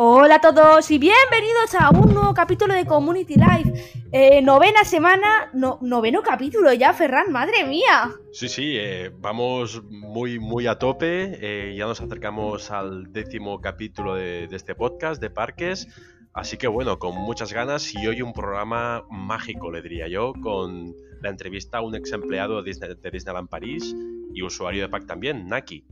Hola a todos y bienvenidos a un nuevo capítulo de Community Life. Eh, novena semana, no, noveno capítulo ya, Ferran, madre mía. Sí, sí, eh, vamos muy, muy a tope. eh, ya nos acercamos al décimo capítulo de, este podcast de parques. Así que bueno, con muchas ganas y hoy un programa mágico, le diría yo, con la entrevista a un ex empleado de, Disney- de Disneyland París y usuario de pack también, Naki.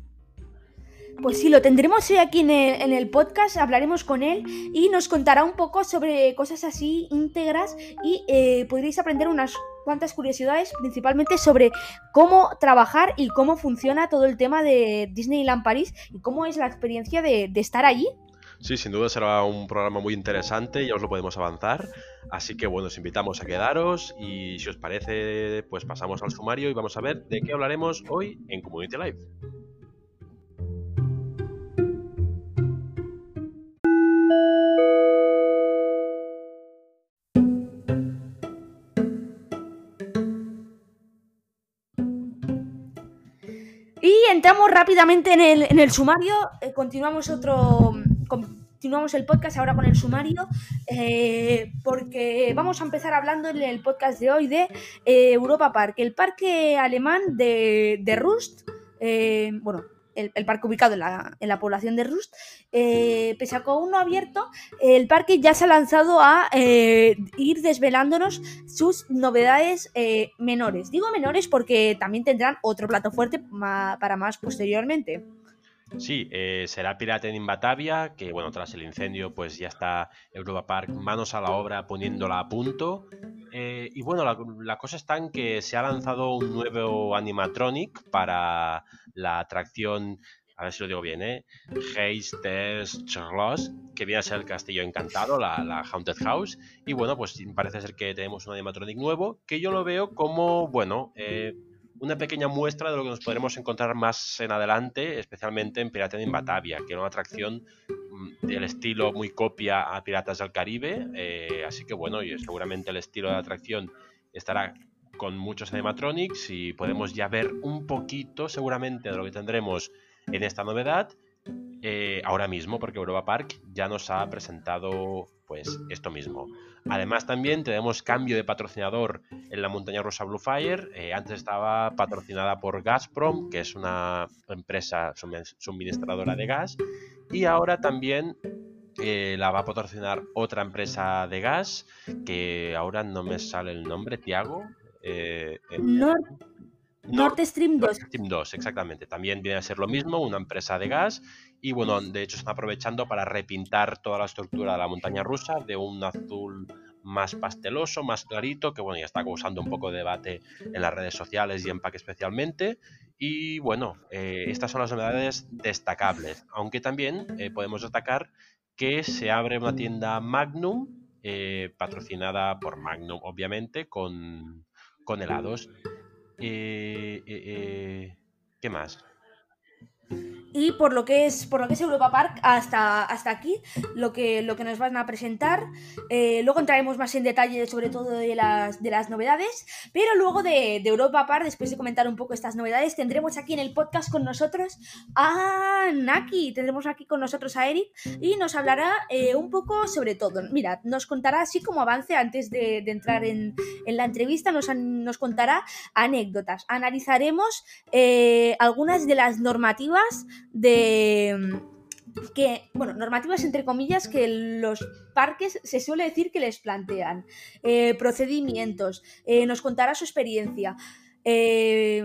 Pues sí, lo tendremos hoy aquí en el, en el podcast, hablaremos con él y nos contará un poco sobre cosas así íntegras y eh, podréis aprender unas cuantas curiosidades, principalmente sobre cómo trabajar y cómo funciona todo el tema de Disneyland París y cómo es la experiencia de, de estar allí. Sí, sin duda será un programa muy interesante, ya os lo podemos avanzar. Así que bueno, os invitamos a quedaros y si os parece, pues pasamos al sumario y vamos a ver de qué hablaremos hoy en Community Live. Entramos rápidamente en el, en el sumario, eh, continuamos otro... Continuamos el podcast ahora con el sumario, eh, porque vamos a empezar hablando en el podcast de hoy de eh, Europa Park, el parque alemán de, de Rust, bueno, el, el parque ubicado en la, en la población de Rust, eh, pese a que aún no abierto, el parque ya se ha lanzado a eh, ir desvelándonos sus novedades eh, menores. Digo menores porque también tendrán otro plato fuerte ma- para más posteriormente. Sí, eh, será Piraten in Batavia, que bueno, tras el incendio pues ya está Europa Park manos a la obra poniéndola a punto. Eh, y bueno, la, la cosa está en que se ha lanzado un nuevo animatronic para la atracción, a ver si lo digo bien, ¿eh? Heist des Charlos, que viene a ser el castillo encantado, la, la Haunted House. Y bueno, pues parece ser que tenemos un animatronic nuevo, que yo lo veo como, bueno, eh, una pequeña muestra de lo que nos podremos encontrar más en adelante, especialmente en Piraten in Batavia, que era una atracción mm, del estilo muy copia a Piratas del Caribe, eh, así que bueno, y seguramente el estilo de atracción estará con muchos animatronics y podemos ya ver un poquito seguramente de lo que tendremos en esta novedad eh, ahora mismo, porque Europa Park ya nos ha presentado pues esto mismo. Además también tenemos cambio de patrocinador en la montaña rusa Blue Fire. Eh, antes estaba patrocinada por Gazprom, que es una empresa sumin- suministradora de gas. Y ahora también eh, la va a patrocinar otra empresa de gas, que ahora no me sale el nombre, Tiago. Nord Stream 2. Nord Stream 2, exactamente. También viene a ser lo mismo, una empresa de gas. Y bueno, de hecho están aprovechando para repintar toda la estructura de la montaña rusa de un azul más pasteloso, más clarito, que bueno, ya está causando un poco de debate en las redes sociales y en PAC especialmente. Y bueno, eh, estas son las novedades destacables. Aunque también eh, podemos destacar que se abre una tienda Magnum, eh, patrocinada por Magnum, obviamente, con, con helados. Eh, eh, eh, ¿Qué más? Y por lo que es, por lo que es Europa Park, hasta, hasta aquí, lo que, lo que nos van a presentar. Eh, luego entraremos más en detalle sobre todo de las, de las novedades. Pero luego de, de Europa Park, después de comentar un poco estas novedades, tendremos aquí en el podcast con nosotros a Naki. Tendremos aquí con nosotros a Eric y nos hablará eh, un poco sobre todo. Mira, nos contará así como avance antes de, de entrar en, en la entrevista, nos, nos contará anécdotas. Analizaremos eh, algunas de las normativas de mm, que, bueno, normativas entre comillas que los parques se suele decir que les plantean, Eh, procedimientos, eh, nos contará su experiencia. Eh,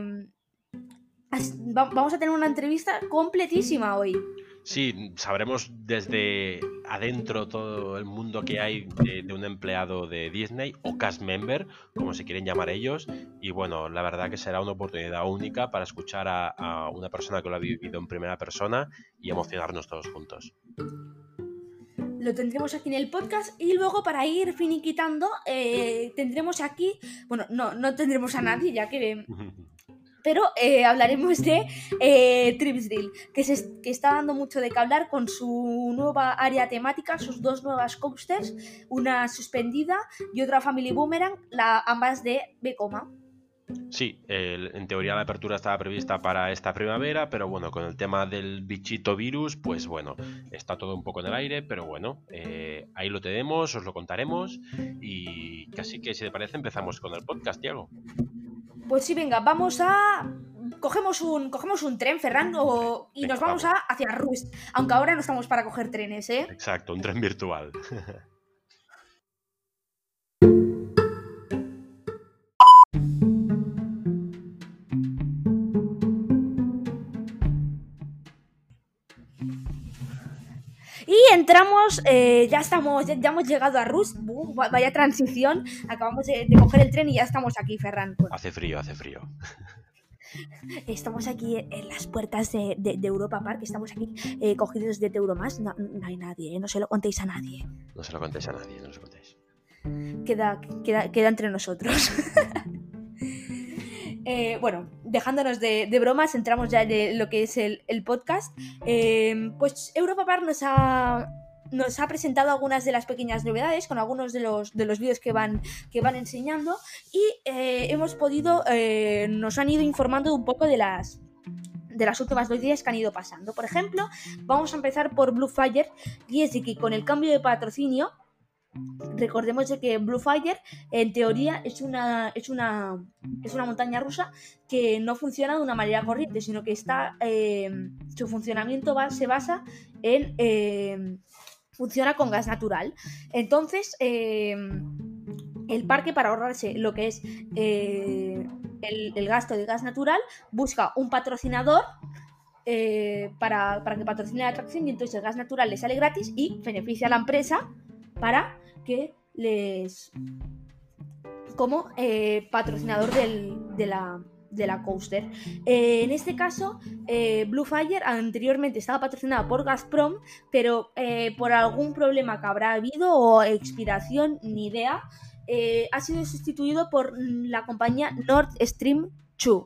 vamos a tener una entrevista completísima hoy. Sí, sabremos desde adentro todo el mundo que hay de, de un empleado de Disney o cast member, como se quieren llamar ellos. Y bueno, la verdad que será una oportunidad única para escuchar a, a una persona que lo ha vivido en primera persona y emocionarnos todos juntos. Lo tendremos aquí en el podcast y luego para ir finiquitando eh, tendremos aquí, bueno, no, no tendremos a nadie ya que pero eh, hablaremos de eh, Tripsdrill, que, que está dando mucho de qué hablar con su nueva área temática, sus dos nuevas coasters, una suspendida y otra Family Boomerang, la, ambas de Becoma. Sí, en teoría la apertura estaba prevista para esta primavera, pero bueno, con el tema del bichito virus, pues bueno, está todo un poco en el aire, pero bueno, eh, ahí lo tenemos, os lo contaremos y casi que si te parece empezamos con el podcast, Diego. Pues sí, venga, vamos a cogemos un, cogemos un tren, Ferrando, y nos vamos, A, hacia Rust. Aunque ahora no estamos para coger trenes, ¿eh? Exacto, un tren virtual. entramos, eh, ya estamos, ya, hemos llegado a Rust. vaya transición. Acabamos de, coger el tren y ya estamos aquí, Ferran. Hace frío, hace frío. Estamos aquí en las puertas de, Europa Park, estamos aquí eh, cogidos de Teuromas. No, no hay nadie, eh, no se lo contéis a nadie. No se lo contéis a nadie, no lo contéis. Queda, queda, queda entre nosotros. Eh, bueno, dejándonos de, bromas, entramos ya en lo que es el, podcast. pues Europa Park nos ha nos ha presentado algunas de las pequeñas novedades con algunos de los, de los vídeos que van, que van enseñando y eh, hemos podido, eh, nos han ido informando un poco de las, de las últimas que han ido pasando. Por ejemplo, vamos a empezar por Bluefire y es de que con el cambio de patrocinio Recordemos de que Bluefire en teoría es una, es una, es una montaña rusa que no funciona de una manera corriente, sino que está, eh, su funcionamiento se basa en, funciona con gas natural. Entonces, eh, el parque, para ahorrarse lo que es eh, el, gasto de gas natural, busca un patrocinador eh, para, que patrocine la atracción y entonces el gas natural le sale gratis y beneficia a la empresa para que les... como patrocinador de la de la coaster. Eh, en este caso, eh, Blue Fire anteriormente estaba patrocinada por Gazprom, pero eh, por algún problema que habrá habido o expiración, ni idea, ha sido sustituido por la compañía Nord Stream 2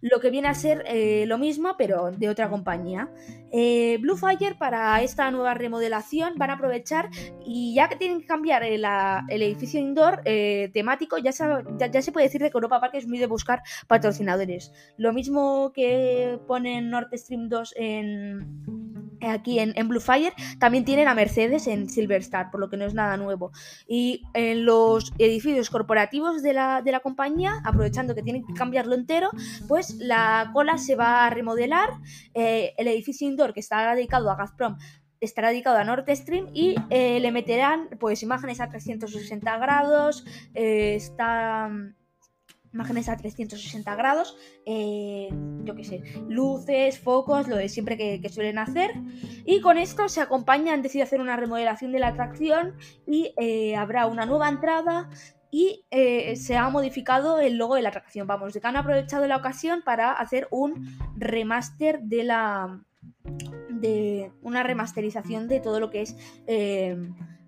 lo que viene a ser eh, lo mismo, pero de otra compañía. Eh, Bluefire, para esta nueva remodelación, van a aprovechar y ya que tienen que cambiar el, edificio indoor eh, temático, ya se, puede decir que Europa Park es muy de buscar patrocinadores. Lo mismo que ponen Nord Stream 2 en aquí en, en Bluefire, también tienen a Mercedes en Silverstar, por lo que no es nada nuevo. Y en los edificios corporativos de la, de la compañía, aprovechando que tienen que cambiarlo entero, pues la cola se va a remodelar. Eh, el edificio indoor que está dedicado a Gazprom estará dedicado a Nord Stream y eh, le meterán pues imágenes a 360 grados, eh, está imágenes a 360 grados, eh, yo qué sé, luces, focos, lo de siempre que, suelen hacer. Y con esto se acompaña, han decidido hacer una remodelación de la atracción y habrá una nueva entrada y se ha modificado el logo de la atracción. Vamos, de que han aprovechado la ocasión para hacer un remaster de la... de una remasterización de todo lo que es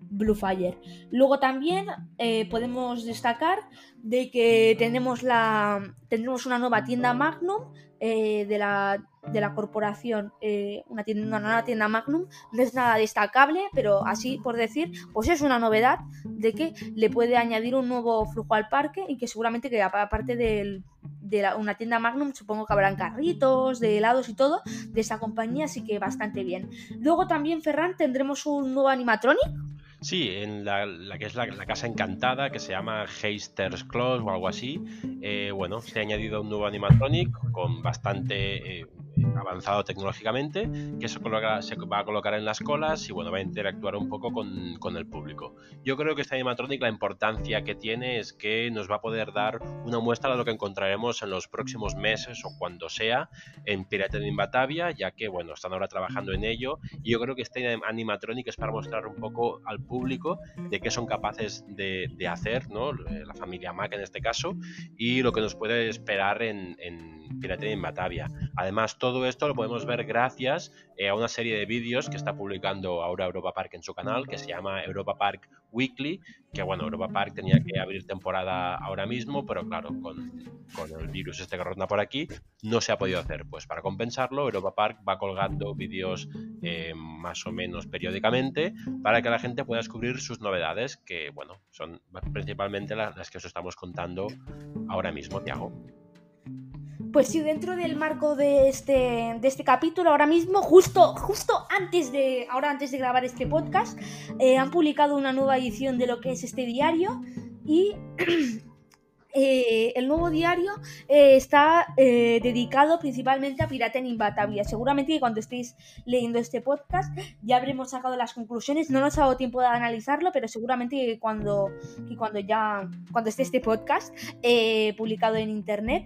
Bluefire. Luego también eh, podemos destacar de que tenemos la tendremos una nueva tienda Magnum eh, de, la, de, la, corporación, eh, una, una nueva tienda Magnum. No es nada destacable, pero así por decir, pues es una novedad de que le puede añadir un nuevo flujo al parque y que seguramente que aparte de una tienda Magnum, supongo que habrán carritos, de helados y todo de esa compañía, así que bastante bien. Luego también, Ferran, tendremos un nuevo animatronic Sí, en la, que es la, casa encantada, que se llama Heister's Close o algo así. Eh, bueno, se ha añadido un nuevo animatronic con bastante eh, avanzado tecnológicamente, que se, se, va a colocar en las colas y bueno, va a interactuar un poco con, el público. Yo creo que este animatronic la importancia que tiene es que nos va a poder dar una muestra de lo que encontraremos en los próximos meses o cuando sea en Piraten in Batavia, ya que bueno, están ahora trabajando en ello y yo creo que este animatronic es para mostrar un poco al público de qué son capaces de, hacer, ¿no? la familia Mac en este caso, y lo que nos puede esperar en, en Piraten in Batavia. Además, todo todo esto lo podemos ver gracias eh, a una serie de vídeos que está publicando ahora Europa Park en su canal, que se llama Europa Park Weekly, que bueno, Europa Park tenía que abrir temporada ahora mismo, pero claro, con, el virus este que ronda por aquí, no se ha podido hacer. Pues para compensarlo, Europa Park va colgando vídeos eh, más o menos periódicamente para que la gente pueda descubrir sus novedades, que bueno, son principalmente las, las que os estamos contando ahora mismo, Tiago. Pues sí, dentro del marco de este, de este capítulo, ahora mismo, justo, justo antes de, ahora antes de grabar este podcast, eh, han publicado una nueva edición de lo que es este diario y Eh, el nuevo diario eh, está eh, dedicado principalmente a Pirata en Imbatavia. Seguramente que cuando estéis leyendo este podcast ya habremos sacado las conclusiones. No nos ha dado tiempo de analizarlo, pero seguramente que cuando, cuando ya cuando esté este podcast publicado en internet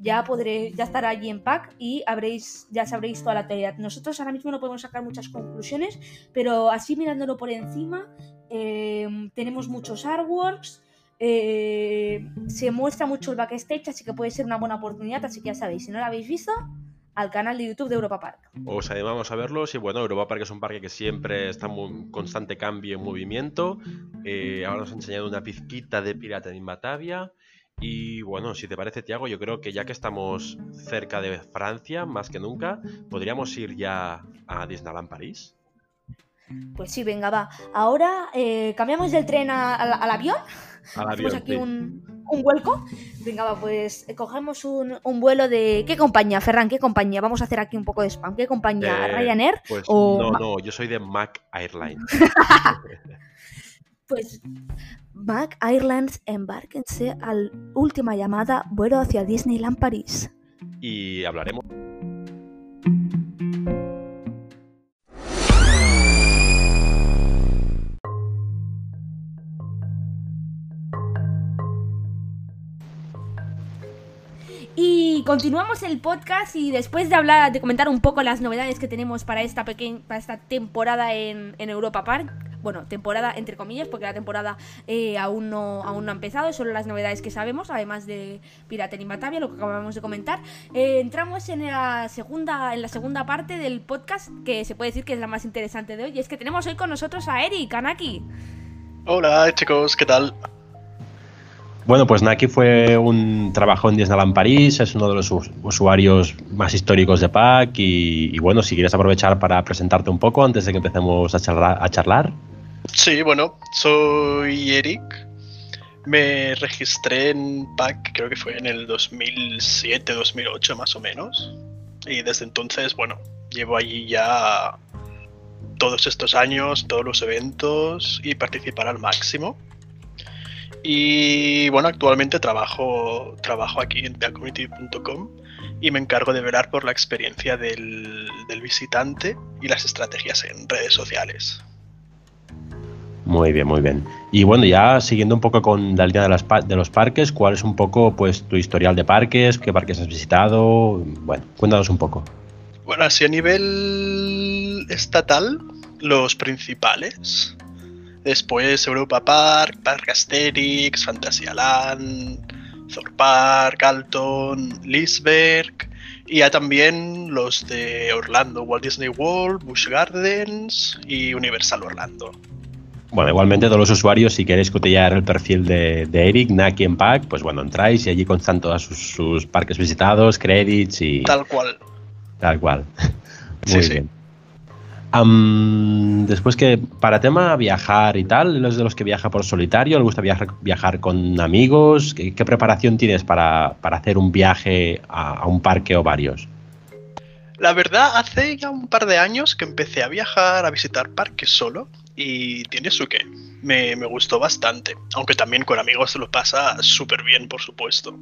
ya podré ya estará allí en pack y habréis ya sabréis toda la teoría. Nosotros ahora mismo no podemos sacar muchas conclusiones, pero así mirándolo por encima tenemos muchos artworks. Eh, se muestra mucho el backstage, así que puede ser una buena oportunidad. Así que ya sabéis, si no lo habéis visto, al canal de YouTube de Europa Park. Os animamos a verlos y bueno, Europa Park es un parque que siempre está en constante cambio y movimiento. Eh, ahora nos ha enseñado una pizquita de pirata en Batavia. Y bueno, si te parece, Tiago, yo creo que ya que estamos cerca de Francia, más que nunca, podríamos ir ya a Disneyland París. Pues sí, venga, va. Ahora eh, cambiamos del tren al avión. Hacemos aquí un, un, vuelco. Venga, va, pues eh, cogemos un, un, vuelo de. ¿Qué compañía, Ferran? ¿Qué compañía? Vamos a hacer aquí un poco de spam. ¿Qué compañía? Eh, ¿Ryanair? Pues no, no, yo soy de Mac Airlines. pues Mac Airlines, embárquense al última llamada, vuelo hacia Disneyland París. Y hablaremos. Continuamos el podcast y después de hablar, de comentar un poco las novedades que tenemos para esta pequeña, para esta temporada en, Europa Park. Bueno, temporada entre comillas, porque la temporada eh, aún, no, aún no ha empezado, solo las novedades que sabemos, además de Pirate en Batavia, lo que acabamos de comentar. Eh, entramos en la, segunda, en la segunda parte del podcast, que se puede decir que es la más interesante de hoy, y es que tenemos hoy con nosotros a Eric, Anaki. Hola chicos, ¿qué tal? Bueno, pues Naki fue un trabajo en Disneyland París, es uno de los usuarios más históricos de PAC y, bueno, si quieres aprovechar para presentarte un poco antes de que empecemos a charlar. A charlar. Sí, bueno, soy Eric. Me registré en PAC, creo que fue en el 2007-2008 más o menos. Y desde entonces, bueno, llevo allí ya todos estos años, todos los eventos y participar al máximo. Y bueno, actualmente trabajo, trabajo aquí en peacommunity.com y me encargo de velar por la experiencia del, visitante y las estrategias en redes sociales. Muy bien, muy bien. Y bueno, ya siguiendo un poco con la línea de, de los parques, ¿cuál es un poco pues tu historial de parques? ¿Qué parques has visitado? Bueno, cuéntanos un poco. Bueno, así a nivel estatal, los principales Después Europa Park, Park Asterix, Fantasyland, Thor Park, Alton, Lisberg y ya también los de Orlando, Walt Disney World, Busch Gardens y Universal Orlando. Bueno, igualmente todos los usuarios, si queréis cotillar el perfil de, Eric, Naki en Pack, pues bueno, entráis y allí constan todos sus, parques visitados, credits y... Tal cual. Tal cual. Muy bien después que, para tema viajar y tal, ¿los de los que viaja por solitario? ¿Le gusta viajar, viajar con amigos? ¿Qué, preparación tienes para, hacer un viaje a, un parque o varios? La verdad, hace ya un par de años que empecé a viajar, a visitar parques solo y tiene su qué. Me, me gustó bastante, aunque también con amigos se lo pasa súper bien, por supuesto.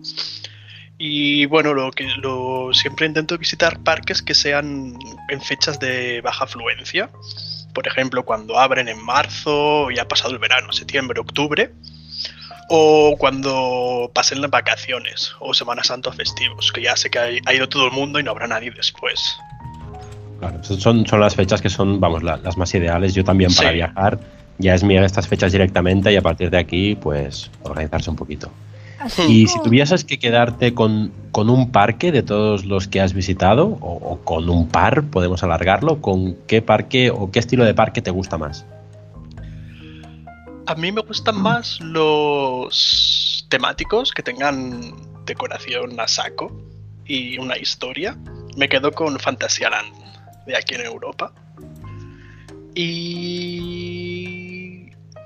Y bueno, lo que lo, siempre intento visitar parques que sean en fechas de baja afluencia. Por ejemplo, cuando abren en marzo, ya ha pasado el verano, septiembre, octubre. O cuando pasen las vacaciones o Semana Santa festivos, que ya sé que ha, ido todo el mundo y no habrá nadie después. Claro, son, son las fechas que son, vamos, las más ideales. Yo también para viajar ya es mirar estas fechas directamente y a partir de aquí, pues, organizarse un poquito. Y si tuvieses que quedarte con, un parque de todos los que has visitado, o, con un par, podemos alargarlo, ¿con qué parque o qué estilo de parque te gusta más? A mí me gustan más los temáticos que tengan decoración a saco y una historia. Me quedo con Fantasyland de aquí en Europa. Y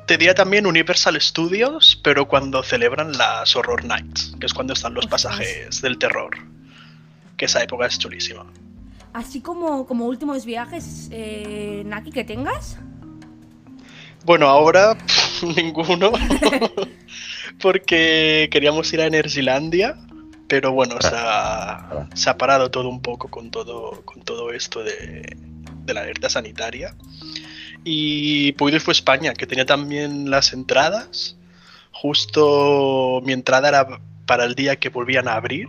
te diría también Universal Studios, pero cuando celebran las Horror Nights, que es cuando están los pasajes del terror. Que esa época es chulísima. Así como, como últimos viajes, eh, Naki, que tengas. Bueno, ahora ninguno. porque queríamos ir a Energylandia, pero bueno, se ha, se ha, parado todo un poco con todo, con todo esto de, de la alerta sanitaria. Y Puido fue España, que tenía también las entradas. Justo mi entrada era para el día que volvían a abrir,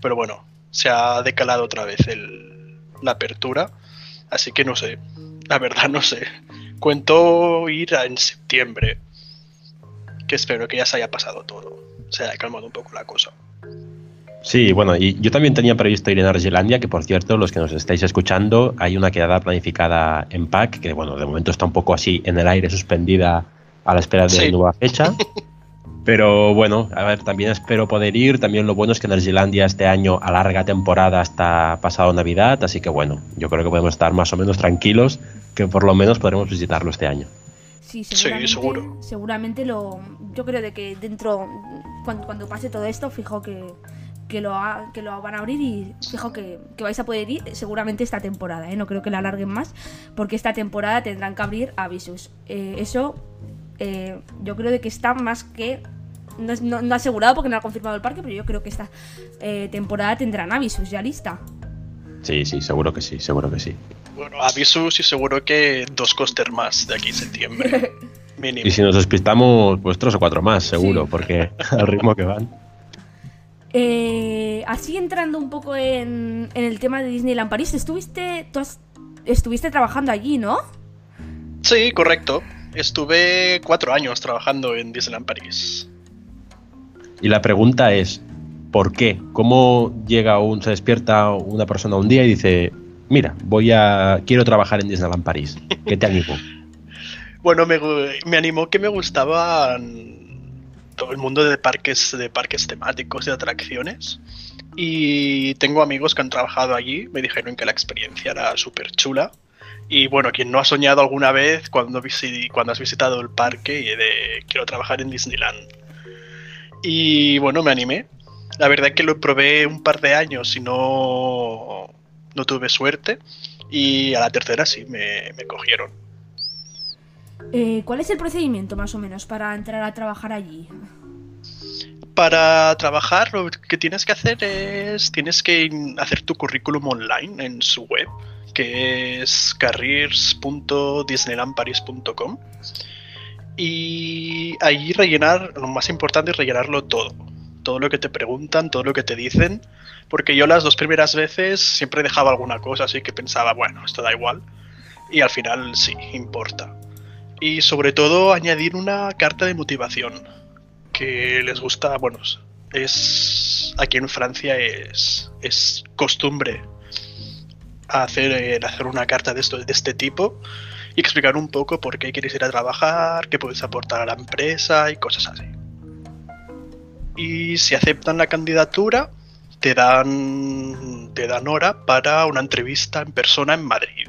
pero bueno, se ha decalado otra vez el, la apertura. Así que no sé, la verdad no sé. Cuento ir en septiembre, que espero que ya se haya pasado todo, se haya calmado un poco la cosa. Sí, bueno, y yo también tenía previsto ir en Argelandia, que por cierto, los que nos estáis escuchando, hay una quedada planificada en PAC, que bueno, de momento está un poco así en el aire, suspendida a la espera de sí. nueva fecha. Pero bueno, a ver, también espero poder ir. También lo bueno es que Energylandia este año alarga temporada hasta pasado Navidad, así que bueno, yo creo que podemos estar más o menos tranquilos, que por lo menos podremos visitarlo este año. Sí, seguramente, sí, seguro. Seguramente lo. Yo creo de que dentro. Cuando, cuando pase todo esto, fijo que, que lo, ha, que lo van a abrir y fijo que, que, vais a poder ir seguramente esta temporada, ¿eh? no creo que la alarguen más, porque esta temporada tendrán que abrir avisos. Eh, eso eh, yo creo de que está más que... No, no, no, asegurado porque no ha confirmado el parque, pero yo creo que esta eh, temporada tendrán avisos ya lista. Sí, sí, seguro que sí, seguro que sí. Bueno, avisos y seguro que dos coster más de aquí en septiembre. mínimo. Y si nos despistamos, pues tres o cuatro más, seguro, sí. porque al ritmo que van. Eh, así entrando un poco en, en, el tema de Disneyland París, estuviste, tú has, estuviste trabajando allí, ¿no? Sí, correcto. Estuve cuatro años trabajando en Disneyland París. Y la pregunta es, ¿por qué? ¿Cómo llega un, se despierta una persona un día y dice, mira, voy a, quiero trabajar en Disneyland París? ¿Qué te animó? bueno, me, me animó que me gustaban todo el mundo de parques, de parques temáticos y atracciones. Y tengo amigos que han trabajado allí, me dijeron que la experiencia era súper chula. Y bueno, quien no ha soñado alguna vez cuando, cuando has visitado el parque y de quiero trabajar en Disneyland. Y bueno, me animé. La verdad es que lo probé un par de años y no, no tuve suerte. Y a la tercera sí, me cogieron. Eh, ¿Cuál es el procedimiento más o menos para entrar a trabajar allí? Para trabajar lo que tienes que hacer es, tienes que hacer tu currículum online en su web, que es careers.disneylandparis.com y ahí rellenar, lo más importante es rellenarlo todo, todo lo que te preguntan, todo lo que te dicen, porque yo las dos primeras veces siempre dejaba alguna cosa, así que pensaba, bueno, esto da igual, y al final sí, importa y sobre todo añadir una carta de motivación que les gusta, bueno, es aquí en Francia es, es costumbre hacer, hacer una carta de, esto, de este tipo y explicar un poco por qué quieres ir a trabajar, qué puedes aportar a la empresa y cosas así. Y si aceptan la candidatura, te dan, te dan hora para una entrevista en persona en Madrid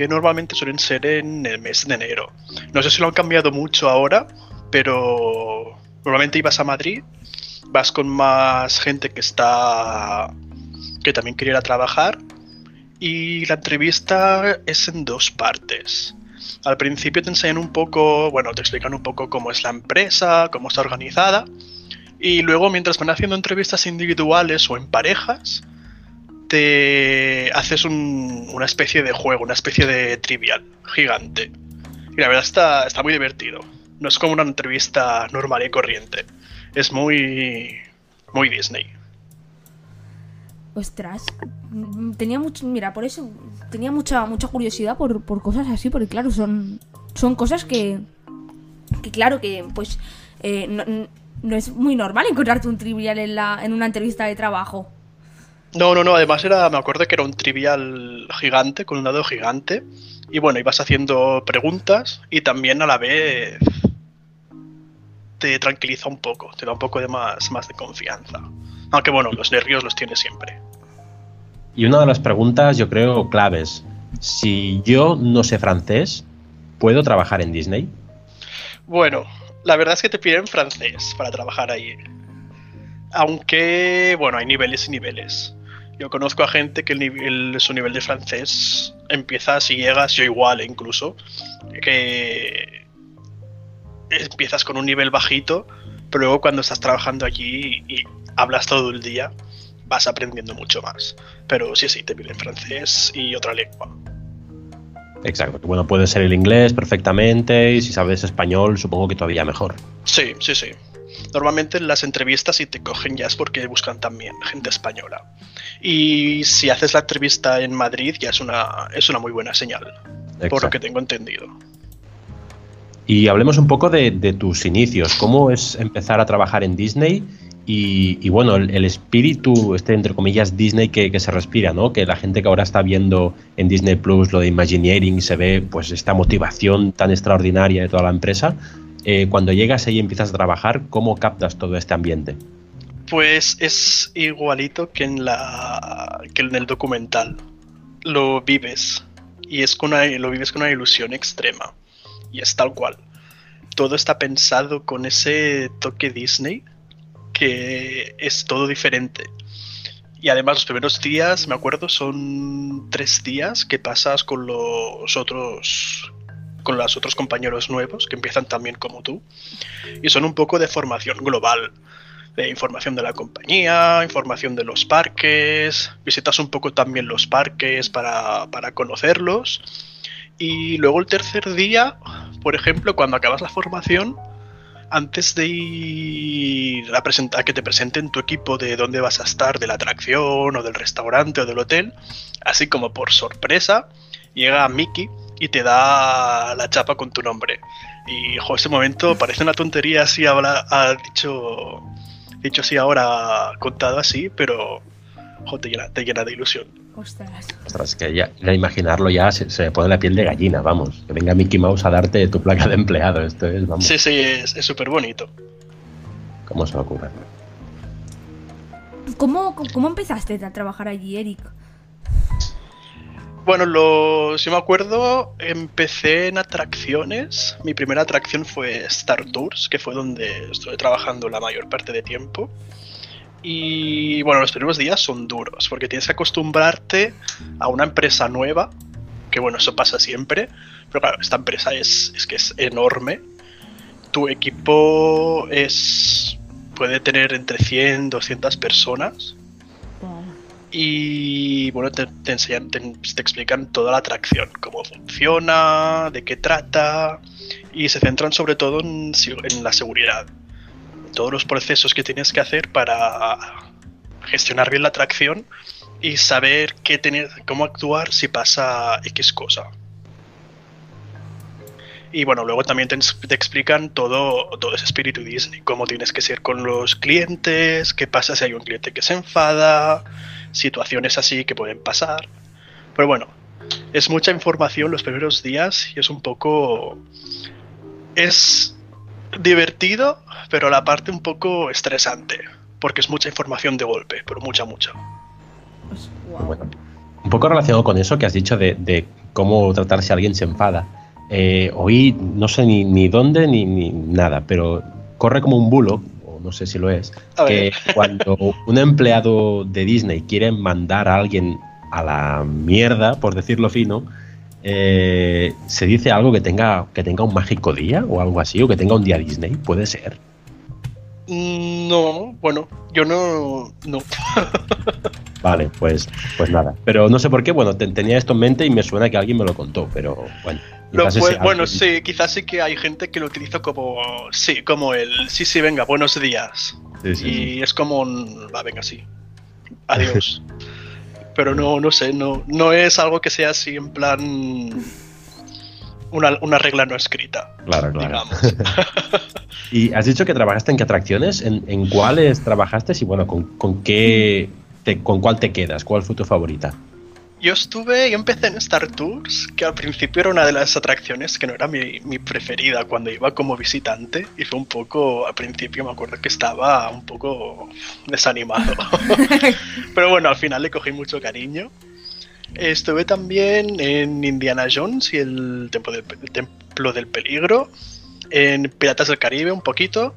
que normalmente suelen ser en el mes de enero. No sé si lo han cambiado mucho ahora, pero normalmente ibas a Madrid, vas con más gente que está que también quiere ir a trabajar y la entrevista es en dos partes. Al principio te enseñan un poco, bueno, te explican un poco cómo es la empresa, cómo está organizada y luego mientras van haciendo entrevistas individuales o en parejas, haces un, una especie de juego, una especie de trivial gigante. Y la verdad está, está muy divertido. No es como una entrevista normal y corriente. Es muy, muy Disney. Ostras, tenía mucho, mira, por eso tenía mucha mucha curiosidad por, por cosas así, porque claro, son son cosas que que claro que pues eh, no, no, es muy normal encontrarte un trivial en la en una entrevista de trabajo. No, no, no, además era, me acuerdo que era un trivial gigante, con un dado gigante. Y bueno, ibas haciendo preguntas y también a la vez te tranquiliza un poco, te da un poco de más, más de confianza. Aunque bueno, los nervios los tienes siempre. Y una de las preguntas, yo creo, claves. Si yo no sé francés, ¿puedo trabajar en Disney? Bueno, la verdad es que te piden francés para trabajar ahí. Aunque, bueno, hay niveles y niveles. Yo conozco a gente que su nivel de francés empieza, si llegas, yo igual incluso, que empiezas con un nivel bajito, pero luego cuando estás trabajando allí y hablas todo el día, vas aprendiendo mucho más. Pero sí, sí, te piden francés y otra lengua. Exacto. Bueno, puede ser el inglés perfectamente y si sabes español, supongo que todavía mejor. Sí, sí, sí. Normalmente en las entrevistas si te cogen ya es porque buscan también gente española. Y si haces la entrevista en Madrid ya es una, es una muy buena señal, por lo que tengo entendido. Y hablemos un poco de, tus inicios. ¿Cómo es empezar a trabajar en Disney? Y, bueno, el, espíritu, este entre comillas, Disney que, se respira, ¿no? Que la gente que ahora está viendo en Disney Plus lo de Imagineering se ve pues esta motivación tan extraordinaria de toda la empresa. Eh, cuando llegas ahí y empiezas a trabajar, ¿cómo captas todo este ambiente? Pues es igualito que en, la, que en el documental. Lo vives. Y es con lo vives con una ilusión extrema. Y es tal cual. Todo está pensado con ese toque Disney que es todo diferente. Y además los primeros días, me acuerdo, son tres días que pasas con los otros con los otros compañeros nuevos que empiezan también como tú y son un poco de formación global de información de la compañía, información de los parques, visitas un poco también los parques para, para conocerlos. Y luego el tercer día, por ejemplo, cuando acabas la formación, antes de ir a, presentar, a que te presenten tu equipo de dónde vas a estar, de la atracción o del restaurante o del hotel, así como por sorpresa, llega Mickey y te da la chapa con tu nombre. Y jo, ese momento parece una tontería así, habla, ha dicho dicho así ahora, contado así, pero te, llena, de ilusión. Ostras. Ostras, que ya, imaginarlo ya se, se, pone la piel de gallina, vamos. Que venga Mickey Mouse a darte tu placa de empleado. Esto es, vamos. Sí, sí, es súper bonito. ¿Cómo se ocurre? ¿Cómo, ¿Cómo empezaste a trabajar allí, Eric? Bueno, lo, si me acuerdo, empecé en atracciones. Mi primera atracción fue Star Tours, que fue donde estuve trabajando la mayor parte de tiempo. Y bueno, los primeros días son duros, porque tienes que acostumbrarte a una empresa nueva, que bueno, eso pasa siempre. Pero claro, esta empresa es, es que es enorme. Tu equipo es puede tener entre 100, 200 personas y bueno, te, enseñan, te, explican toda la atracción, cómo funciona, de qué trata y se centran sobre todo en, la seguridad, todos los procesos que tienes que hacer para gestionar bien la atracción y saber qué tener, cómo actuar si pasa X cosa. Y bueno, luego también te, te, explican todo, todo ese espíritu Disney, cómo tienes que ser con los clientes, qué pasa si hay un cliente que se enfada, situaciones así que pueden pasar. Pero bueno, es mucha información los primeros días y es un poco... Es divertido, pero la parte un poco estresante, porque es mucha información de golpe, pero mucha, mucha. Pues, un poco relacionado con eso que has dicho de, cómo tratar si alguien se enfada. Eh, oí, no sé ni, ni dónde ni, ni, nada, pero corre como un bulo no sé si lo es, que cuando un empleado de Disney quiere mandar a alguien a la mierda, por decirlo fino, eh, se dice algo que tenga, que tenga un mágico día o algo así, o que tenga un día Disney, puede ser. No, bueno, yo no. no. vale, pues, pues nada. Pero no sé por qué, bueno, tenía esto en mente y me suena que alguien me lo contó, pero bueno bueno, sí, quizás sí que hay gente que lo utiliza como, sí, como el, sí, sí, venga, buenos días. y es como un, va, venga, sí, adiós. Pero no, no sé, no, no es algo que sea así en plan una, regla no escrita. Claro, claro. y has dicho que trabajaste en qué atracciones, en, cuáles trabajaste y bueno, con, con qué, con cuál te quedas, cuál fue tu favorita. Yo estuve, yo empecé en Star Tours, que al principio era una de las atracciones que no era mi, preferida cuando iba como visitante y fue un poco, al principio me acuerdo que estaba un poco desanimado. Pero bueno, al final le cogí mucho cariño. Estuve también en Indiana Jones y el Templo del, Templo del Peligro. en Piratas del Caribe un poquito,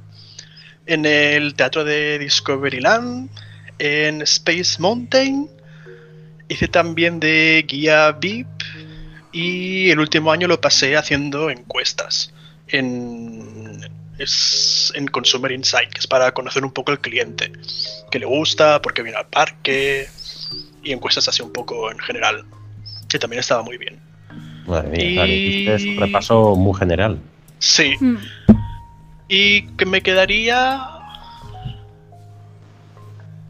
en el Teatro de Discoveryland, en Space Mountain, hice también de guía VIP y el último año lo pasé haciendo encuestas en, en Consumer Insight, que es para conocer un poco el cliente, que le gusta, por qué viene al parque y encuestas así un poco en general, que también estaba muy bien. Madre mía, y... es un repaso muy general. Sí. Hmm. Y que me quedaría.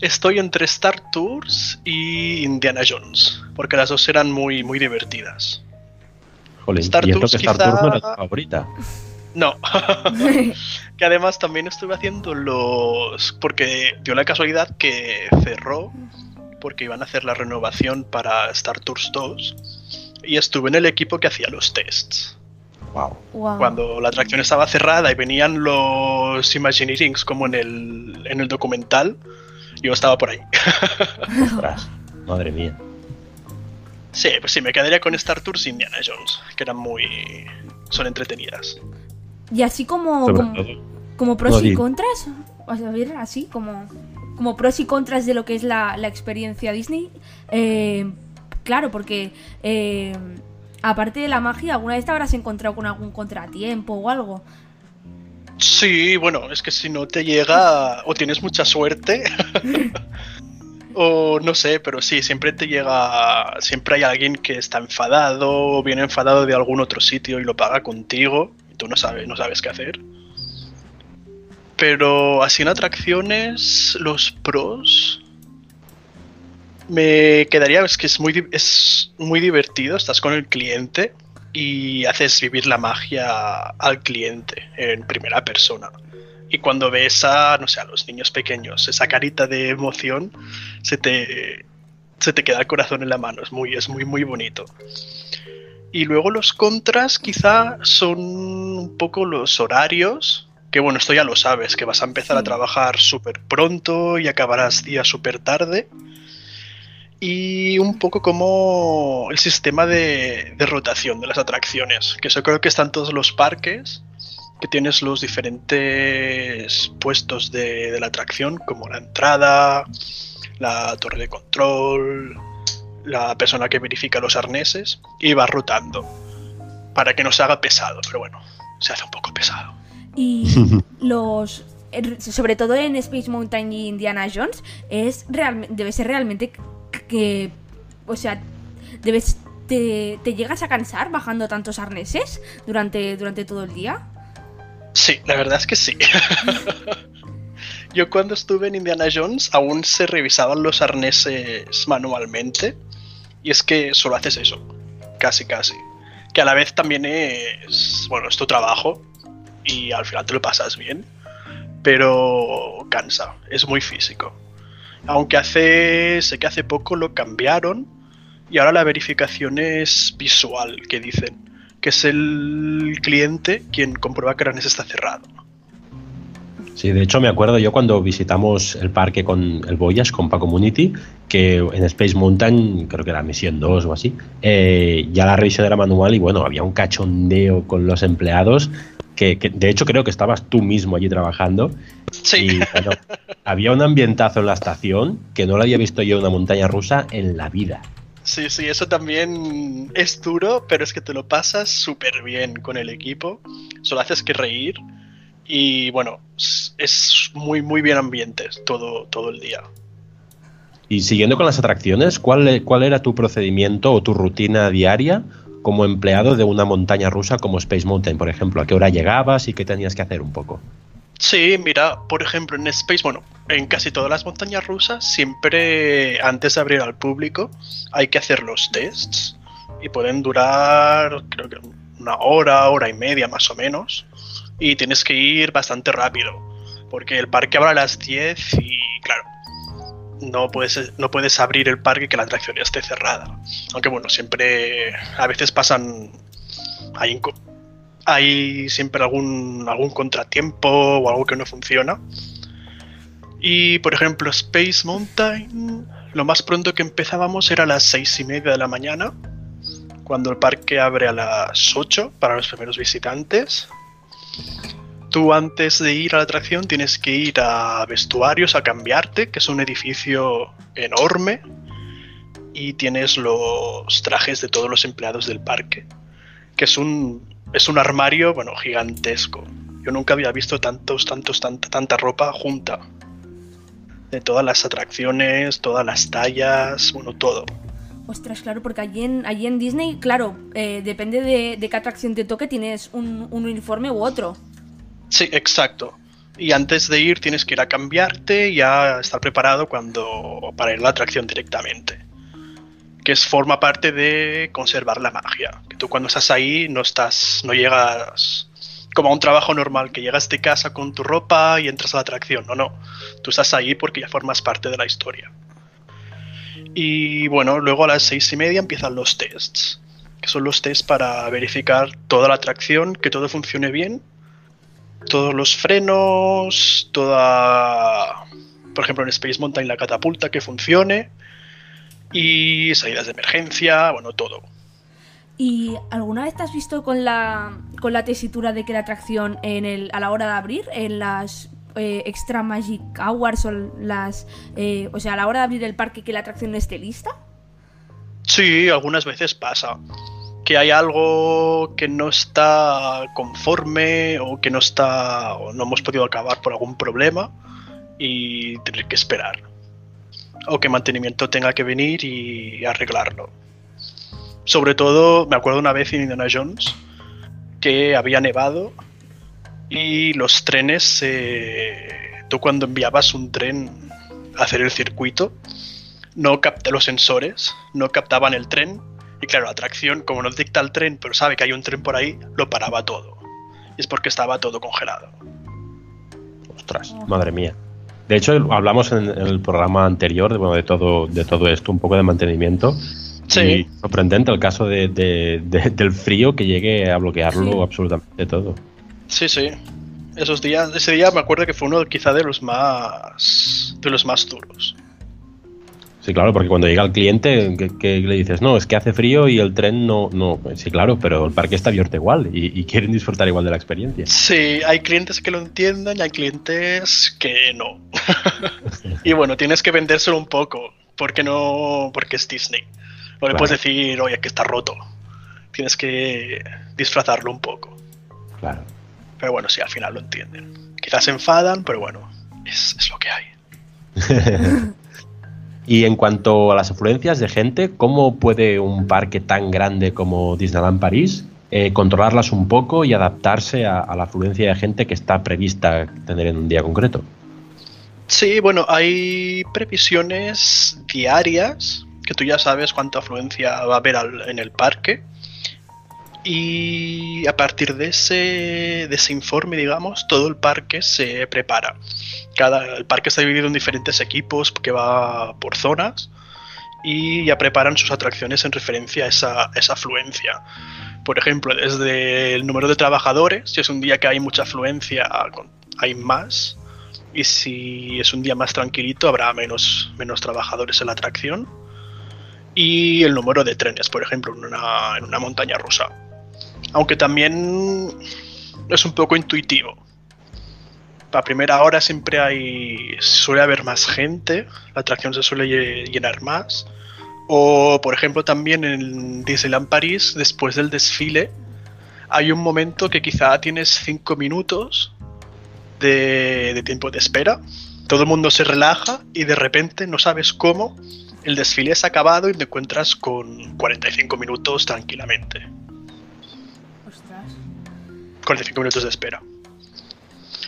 Estoy entre Star Tours y Indiana Jones, porque las dos eran muy, muy divertidas. Star, Tours, que Star Tours no era tu favorita. No. que además también estuve haciendo los. Porque dio la casualidad que cerró porque iban a hacer la renovación para Star Tours 2 y estuve en el equipo que hacía los tests. Wow. Cuando la atracción estaba cerrada y venían los Imagineerings como en el, en el documental, yo estaba por ahí. madre mía. Sí, pues sí, me quedaría con Star Tours y Indiana Jones, que eran muy. son entretenidas. Y así como. como, pros y contras. a ver, así como. Como pros y contras de lo que es la, la experiencia Disney. Eh, Claro, porque eh, aparte de la magia, ¿alguna vez te habrás encontrado con algún contratiempo o algo? Sí, bueno, es que si no te llega o tienes mucha suerte o no sé, pero sí, siempre te llega, siempre hay alguien que está enfadado o viene enfadado de algún otro sitio y lo paga contigo y tú no sabes, no sabes qué hacer. Pero así en atracciones, los pros, me quedaría, es que es muy, es muy divertido, estás con el cliente y haces vivir la magia al cliente en primera persona. Y cuando ves a, no sé, a los niños pequeños, esa carita de emoción, se te, se te queda el corazón en la mano, es muy, es muy, muy bonito. Y luego los contras quizá son un poco los horarios, que bueno, esto ya lo sabes, que vas a empezar a trabajar súper pronto y acabarás día súper tarde y un poco como el sistema de, rotación de las atracciones, que eso creo que están todos los parques, que tienes los diferentes puestos de, la atracción, como la entrada, la torre de control, la persona que verifica los arneses, y va rotando, para que no se haga pesado, pero bueno, se hace un poco pesado. Y los sobre todo en Space Mountain y Indiana Jones, es real, debe ser realmente que, o sea, debes, te, llegas a cansar bajando tantos arneses durante, durante todo el día? Sí, la verdad es que sí. Yo cuando estuve en Indiana Jones aún se revisaban los arneses manualmente y es que solo haces eso, casi casi. Que a la vez también es, bueno, es tu trabajo y al final te lo pasas bien, pero cansa, es muy físico. Aunque hace, sé que hace poco lo cambiaron y ahora la verificación es visual, que dicen, que es el cliente quien comprueba que arnés está cerrado. Sí, de hecho me acuerdo yo cuando visitamos el parque con el Boyas, con Pa Community, que en Space Mountain, creo que era misión 2 o así, eh, ya la revisión era manual y bueno, había un cachondeo con los empleados que, de hecho creo que estabas tú mismo allí trabajando. Sí. Y, había un ambientazo en la estación que no lo había visto yo en una montaña rusa en la vida. Sí, sí, eso también es duro, pero es que te lo pasas súper bien con el equipo. Solo haces que reír. Y bueno, es muy, muy bien ambiente todo, todo el día. Y siguiendo con las atracciones, ¿cuál, ¿cuál era tu procedimiento o tu rutina diaria como empleado de una montaña rusa como Space Mountain, por ejemplo? ¿A qué hora llegabas y qué tenías que hacer un poco? Sí, mira, por ejemplo, en Space, bueno, en casi todas las montañas rusas, siempre antes de abrir al público hay que hacer los tests y pueden durar, creo que una hora, hora y media más o menos, y tienes que ir bastante rápido, porque el parque abre a las 10 y, claro, no puedes, no puedes abrir el parque que la atracción ya esté cerrada. Aunque bueno, siempre a veces pasan hay, hay siempre algún, algún contratiempo o algo que no funciona. Y por ejemplo, Space Mountain, lo más pronto que empezábamos era a las seis y media de la mañana, cuando el parque abre a las 8 para los primeros visitantes. Tú antes de ir a la atracción tienes que ir a vestuarios a cambiarte, que es un edificio enorme, y tienes los trajes de todos los empleados del parque, que es un, es un armario, bueno, gigantesco. Yo nunca había visto tantos, tantos, tanta, tanta ropa junta. De todas las atracciones, todas las tallas, bueno, todo. Ostras, claro, porque allí en, allí en Disney, claro, eh, depende de, de, qué atracción te toque, tienes un, un uniforme u otro. Sí, exacto. Y antes de ir tienes que ir a cambiarte y a estar preparado cuando para ir a la atracción directamente. Que es, forma parte de conservar la magia. Que tú cuando estás ahí no estás, no llegas como a un trabajo normal, que llegas de casa con tu ropa y entras a la atracción. No, no. Tú estás ahí porque ya formas parte de la historia. Y bueno, luego a las seis y media empiezan los tests. Que son los tests para verificar toda la atracción, que todo funcione bien todos los frenos, toda, por ejemplo en Space Mountain la catapulta que funcione y salidas de emergencia, bueno, todo. ¿Y alguna vez te has visto con la, con la tesitura de que la atracción en el, a la hora de abrir, en las eh, Extra Magic Hours o las... Eh, o sea, a la hora de abrir el parque que la atracción no esté lista? Sí, algunas veces pasa que hay algo que no está conforme o que no está o no hemos podido acabar por algún problema y tener que esperar o que mantenimiento tenga que venir y arreglarlo. Sobre todo, me acuerdo una vez en Indiana Jones que había nevado y los trenes, eh, tú cuando enviabas un tren a hacer el circuito, no capta los sensores, no captaban el tren y claro, la atracción, como no detecta el tren, pero sabe que hay un tren por ahí, lo paraba todo. Y es porque estaba todo congelado. Ostras, madre mía. De hecho, hablamos en, el programa anterior de, bueno, de, todo, de todo esto, un poco de mantenimiento. Sí. Y sorprendente el caso de, del frío que llegue a bloquearlo absolutamente todo. Sí, sí. Esos días, ese día me acuerdo que fue uno quizá de los más de los más duros. Sí, claro, porque cuando llega el cliente, ¿qué, le dices? No, es que hace frío y el tren no, no. Sí, claro, pero el parque está abierto igual y, quieren disfrutar igual de la experiencia. Sí, hay clientes que lo entienden y hay clientes que no. y bueno, tienes que vendérselo un poco, porque no, porque es Disney. No le puedes decir, oye, que está roto. Tienes que disfrazarlo un poco. Claro. Pero bueno, sí, al final lo entienden. Quizás se enfadan, pero bueno, es, es lo que hay. Y en cuanto a las afluencias de gente, ¿cómo puede un parque tan grande como Disneyland París eh, controlarlas un poco y adaptarse a, la afluencia de gente que está prevista tener en un día concreto? Sí, bueno, hay previsiones diarias, que tú ya sabes cuánta afluencia va a haber en el parque. Y a partir de ese, ese informe, digamos, todo el parque se prepara. Cada, el parque está dividido en diferentes equipos que va por zonas y ya preparan sus atracciones en referencia a esa, esa afluencia. Por ejemplo, desde el número de trabajadores, si es un día que hay mucha afluencia, hay más. Y si es un día más tranquilito, habrá menos, menos trabajadores en la atracción. Y el número de trenes, por ejemplo, en una, en una montaña rusa aunque también es un poco intuitivo. A primera hora siempre hay. suele haber más gente, la atracción se suele llenar más. O, por ejemplo, también en Disneyland París, después del desfile, hay un momento que quizá tienes 5 minutos de, tiempo de espera. Todo el mundo se relaja y de repente no sabes cómo el desfile es acabado y te encuentras con 45 minutos tranquilamente. 45 minutos de espera.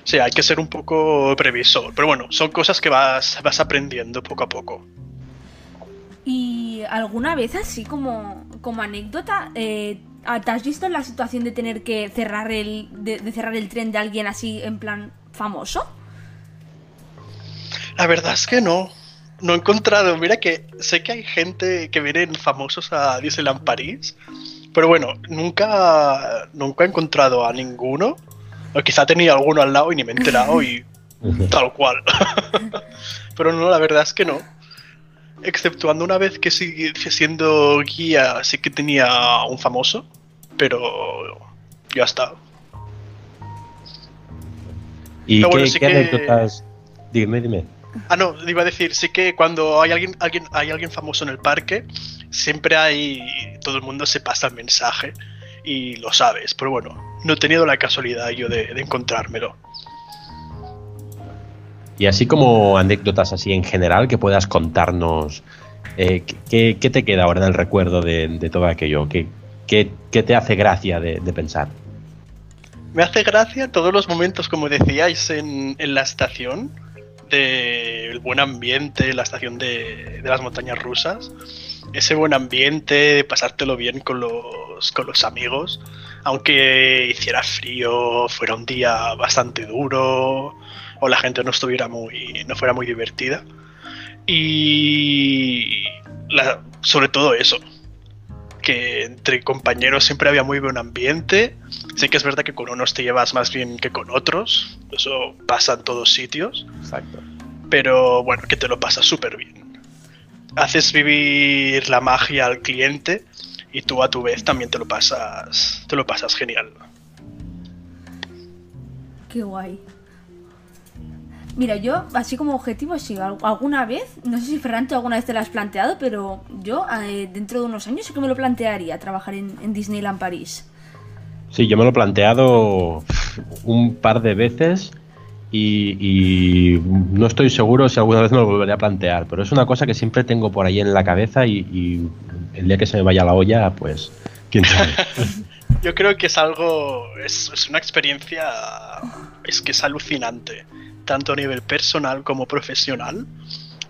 Sí, hay que ser un poco previsor, pero bueno, son cosas que vas, vas aprendiendo poco a poco. ¿Y alguna vez así como, como anécdota, eh, te has visto en la situación de tener que cerrar el, de, cerrar el tren de alguien así en plan famoso? La verdad es que no. No he encontrado. Mira que sé que hay gente que vienen famosos a Disneyland París pero bueno, nunca, nunca he encontrado a ninguno. O quizá tenía alguno al lado y ni me he enterado y tal cual. Pero no, la verdad es que no. Exceptuando una vez que sigue siendo guía, sí que tenía un famoso, pero ya está. ¿Y Pero qué, bueno, sí qué que- anécdotas? Dime, dime. Ah, no, iba a decir, sí que cuando hay alguien, alguien, hay alguien famoso en el parque, siempre hay. Todo el mundo se pasa el mensaje y lo sabes. Pero bueno, no he tenido la casualidad yo de, de encontrármelo. Y así como anécdotas así en general que puedas contarnos, eh, ¿qué, qué te queda ahora en el recuerdo de, de todo aquello? ¿Qué, qué- qué te hace gracia de, de pensar? Me hace gracia todos los momentos, como decíais, en, en la estación, del buen ambiente, la estación de, de las montañas rusas. Ese buen ambiente, de pasártelo bien con los, con los amigos, aunque hiciera frío, fuera un día bastante duro, o la gente no estuviera muy, no fuera muy divertida. Y sobre todo eso, que entre compañeros siempre había muy buen ambiente. Sí que es verdad que con unos te llevas más bien que con otros. Eso pasa en todos sitios. Exacto. Pero bueno, que te lo pasas súper bien. Haces vivir la magia al cliente y tú a tu vez también te lo pasas, te lo pasas genial. Qué guay. Mira, yo, así como objetivo, sí, al- alguna vez, no sé si Ferran, tú alguna vez te lo has planteado, pero yo eh, dentro de unos años sí que me lo plantearía trabajar en, en Disneyland París. Sí, yo me lo he planteado un par de veces y, y no estoy seguro si alguna vez me lo volveré a plantear, pero es una cosa que siempre tengo por ahí en la cabeza y, y el día que se me vaya la olla, pues quién sabe. Yo creo que es algo, es, es una experiencia, es que es alucinante, tanto a nivel personal como profesional.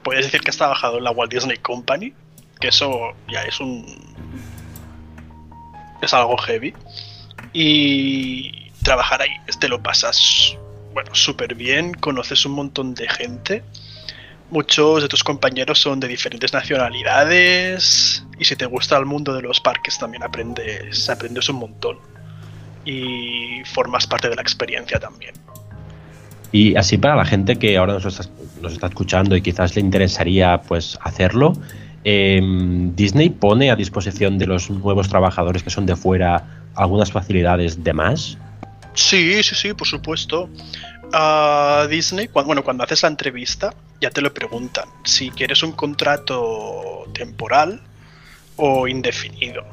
Puedes decir que has trabajado en la Walt Disney Company, que eso ya es un... es algo heavy. Y trabajar ahí, te lo pasas, bueno, súper bien, conoces un montón de gente. Muchos de tus compañeros son de diferentes nacionalidades y si te gusta el mundo de los parques también aprendes, aprendes un montón y formas parte de la experiencia también. Y así para la gente que ahora nos está, nos está escuchando y quizás le interesaría pues hacerlo, eh, Disney pone a disposición de los nuevos trabajadores que son de fuera algunas facilidades de más. Sí, sí, sí, por supuesto. Disney, cuando, bueno, cuando haces la entrevista, ya te lo preguntan si quieres un contrato temporal o indefinido.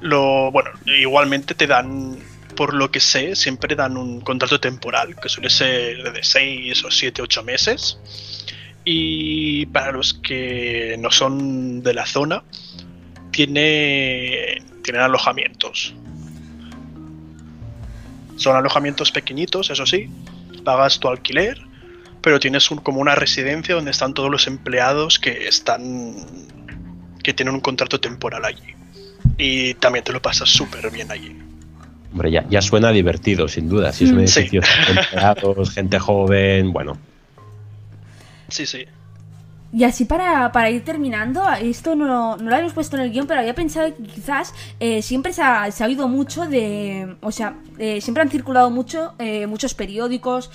Lo, bueno, igualmente te dan, por lo que sé, siempre dan un contrato temporal, que suele ser de 6 o 7, 8 meses. Y para los que no son de la zona, tiene, tienen alojamientos. Son alojamientos pequeñitos, eso sí. Pagas tu alquiler, pero tienes como una residencia donde están todos los empleados que están. que tienen un contrato temporal allí. Y también te lo pasas súper bien allí. Hombre, ya, ya suena divertido, sin duda. Si es un. Sí. edificio empleados, gente joven, bueno. Sí, sí. Y así para, para ir terminando, esto no, no lo habíamos puesto en el guion, pero había pensado que quizás eh, siempre se ha, se ha oído mucho de... O sea, eh, siempre han circulado mucho, eh, muchos periódicos,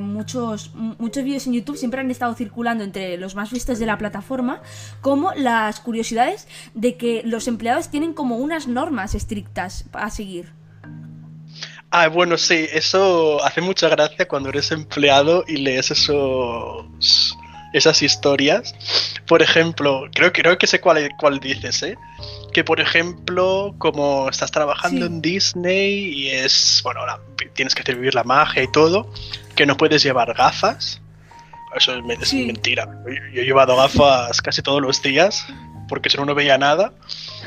muchos, muchos vídeos en YouTube, siempre han estado circulando entre los más vistos de la plataforma, como las curiosidades de que los empleados tienen como unas normas estrictas a seguir. Ah, bueno, sí, eso hace mucha gracia cuando eres empleado y lees esos esas historias. Por ejemplo, creo, creo que sé cuál, cuál dices, ¿eh? Que por ejemplo, como estás trabajando Sí. en Disney y es, bueno, la- tienes que hacer vivir la magia y todo, que no puedes llevar gafas. Eso es, men- es Sí. mentira. Yo, yo he llevado gafas casi todos los días porque si no, no veía nada.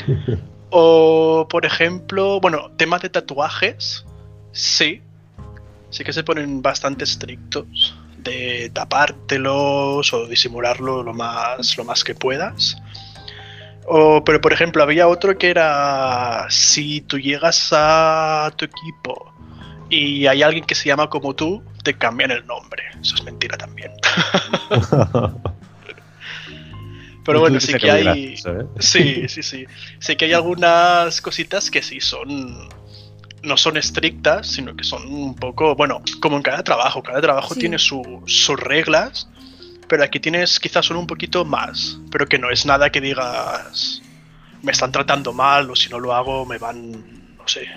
O, por ejemplo, bueno, tema de tatuajes, sí. Sí que se ponen bastante estrictos de tapártelos o disimularlo lo más, lo más que puedas. O, pero, por ejemplo, había otro que era si tú llegas a tu equipo y hay alguien que se llama como tú, te cambian el nombre. Eso es mentira también. Pero bueno, sí que hay... ¿eh? Sí, sí, sí. Sé que hay algunas cositas que sí son. No son estrictas, sino que son un poco. Bueno, como en cada trabajo. Cada trabajo Sí. tiene su- sus reglas. Pero aquí tienes quizás solo un poquito más. Pero que no es nada que digas. Me están tratando mal o si no lo hago me van. No sé.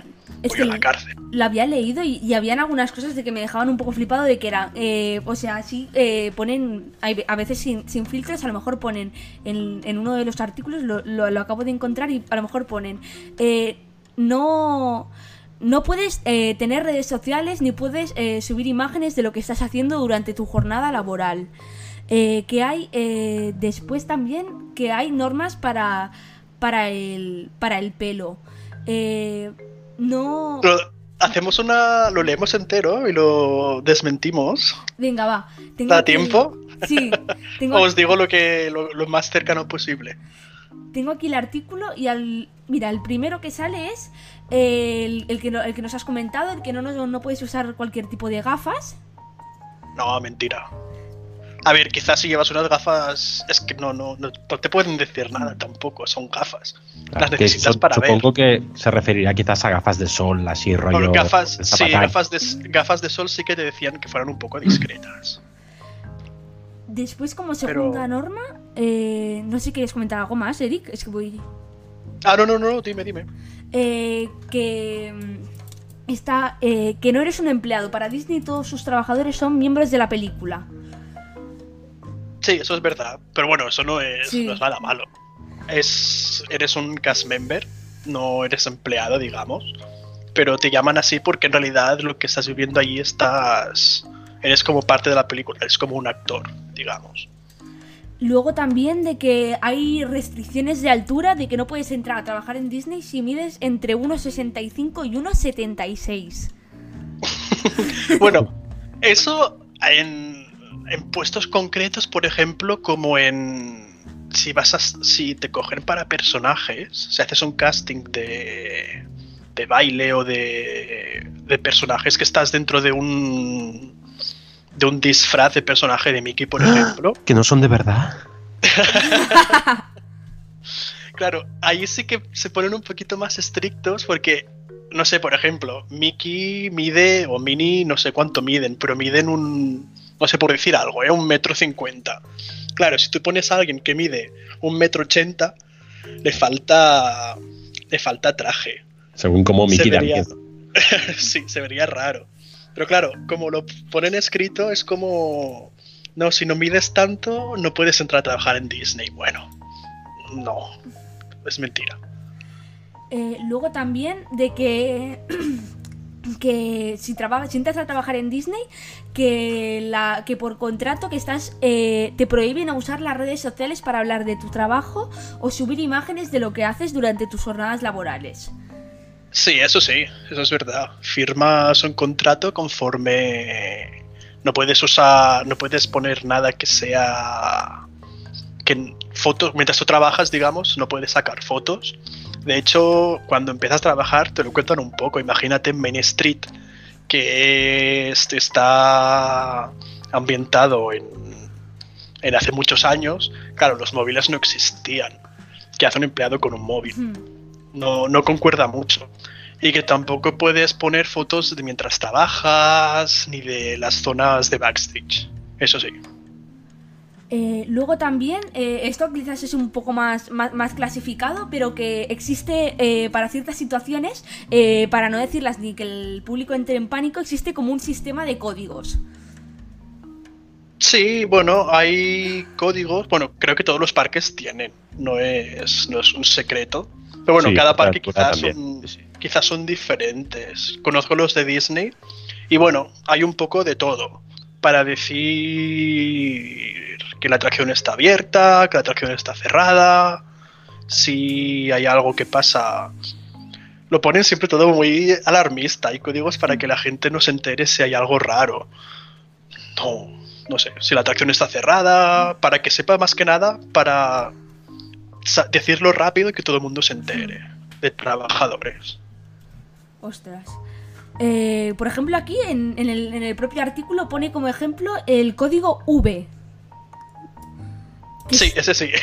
Es voy que a la cárcel. lo había leído y, y habían algunas cosas de que me dejaban un poco flipado de que era, eh, o sea, sí eh, ponen, a veces sin, sin filtros, a lo mejor ponen en, en uno de los artículos, lo, lo- lo acabo de encontrar y a lo mejor ponen, eh, no, no puedes eh, tener redes sociales ni puedes eh, subir imágenes de lo que estás haciendo durante tu jornada laboral. Eh, que hay eh, después también que hay normas para, para, el, para el pelo. Eh, no... Pero hacemos una. Lo leemos entero y lo desmentimos. Venga, va. Tengo ¿Da tiempo? Sí. Tengo, Os digo lo que lo, lo más cercano posible. tengo aquí el artículo y al... Mira, el primero que sale es el, el que, no- el que nos has comentado, el que no, no, no puedes usar cualquier tipo de gafas. No, mentira. A ver, quizás si llevas unas gafas, es que no, no, no, no te pueden decir nada tampoco, son gafas. Las que necesitas su- para ver. supongo que se referiría quizás a gafas de sol, así rollo. Bueno, gafas, de sí, gafas de, gafas de sol sí que te decían que fueran un poco discretas. Después, como Pero- segunda norma, eh, no sé si quieres comentar algo más, Eric. Es que voy... Ah, no, no, no, dime, dime. Eh, que mm, está eh, que no eres un empleado. Para Disney todos sus trabajadores son miembros de la película. Sí, eso es verdad. Pero bueno, eso no es, Sí. no es nada malo. Es, eres un cast member, no eres empleado, digamos. Pero te llaman así porque en realidad lo que estás viviendo allí estás. Eres como parte de la película, eres como un actor, digamos. Luego también de que hay restricciones de altura, de que no puedes entrar a trabajar en Disney si mides entre 1,65 y 1,76. Bueno, eso en, en puestos concretos, por ejemplo, como en. Si vas a, si te cogen para personajes, si haces un casting de, de baile o de, de personajes que estás dentro de un de un disfraz de personaje de Mickey, por ejemplo, Que no son de verdad. Claro, ahí sí que se ponen un poquito más estrictos porque, no sé, por ejemplo, Mickey mide, o Minnie, no sé cuánto miden, pero miden un, no sé por decir algo, ¿eh? un metro cincuenta. Claro, si tú pones a alguien que mide un metro ochenta, le falta, le falta traje. Según como Se Mickey da vería- miedo. sí, se vería raro. Pero claro, como lo ponen escrito, es como, no, si no mides tanto, no puedes entrar a trabajar en Disney. Bueno, no, es mentira. Eh, luego también de que que si trabajas si entras a trabajar en Disney que la que por contrato que estás eh, te prohíben a usar las redes sociales para hablar de tu trabajo o subir imágenes de lo que haces durante tus jornadas laborales. Sí, eso sí, eso es verdad. Firmas un contrato conforme no puedes usar, no puedes poner nada que sea que fotos mientras tú trabajas, digamos, no puedes sacar fotos. De hecho, cuando empiezas a trabajar te lo cuentan un poco. Imagínate Main Street que es- está ambientado en, en hace muchos años. Claro, los móviles no existían. ¿Qué hace un empleado con un móvil? Hmm. No, no concuerda mucho. Y que tampoco puedes poner fotos de mientras trabajas ni de las zonas de backstage. Eso sí. Eh, luego también, eh, esto quizás es un poco más, más, más clasificado, pero que existe eh, para ciertas situaciones, eh, para no decirlas ni que el público entre en pánico, existe como un sistema de códigos. Sí, bueno, hay códigos. Bueno, creo que todos los parques tienen. No es, no es un secreto. Pero bueno, Sí, cada parque quizás son, quizás son diferentes. Conozco los de Disney. Y bueno, hay un poco de todo. Para decir que la atracción está abierta, que la atracción está cerrada. Si hay algo que pasa. Lo ponen siempre todo muy alarmista. Hay códigos para que la gente no se entere si hay algo raro. No, no sé. Si la atracción está cerrada, para que sepa más que nada, para decirlo rápido y que todo el mundo se entere. De trabajadores. Ostras. Eh, por ejemplo, aquí en, en el, en el propio artículo pone como ejemplo el código V. Que Sí, es- ese sí.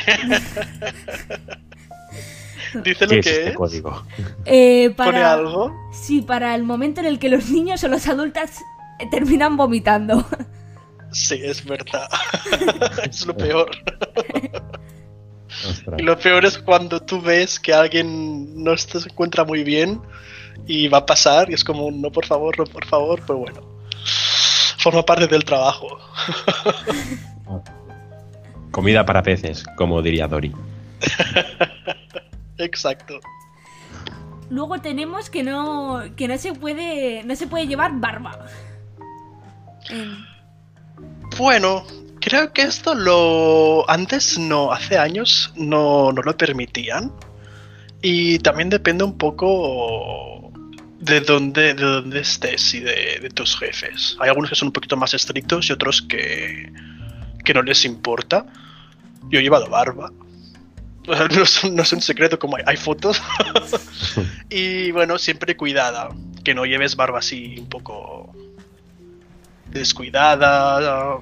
Dice lo ¿Qué es que este es. código? eh, Pone para, algo. Sí, para el momento en el que los niños o los adultos eh, terminan vomitando. Sí, es verdad. es lo peor. Y lo peor es cuando tú ves que alguien no se encuentra muy bien y va a pasar y es como un no por favor, no por favor, pero bueno. Forma parte del trabajo. Comida para peces, como diría Dori. Exacto. Luego tenemos que no que no se puede no se puede llevar barba. En- Bueno, creo que esto lo antes no, hace años no, no lo permitían. Y también depende un poco de dónde, de dónde estés y de, de tus jefes. Hay algunos que son un poquito más estrictos y otros que, que no les importa. Yo he llevado barba. O sea, No es, un- no es un secreto como hay, hay fotos. y bueno, siempre cuidada. Que no lleves barba así un poco descuidada,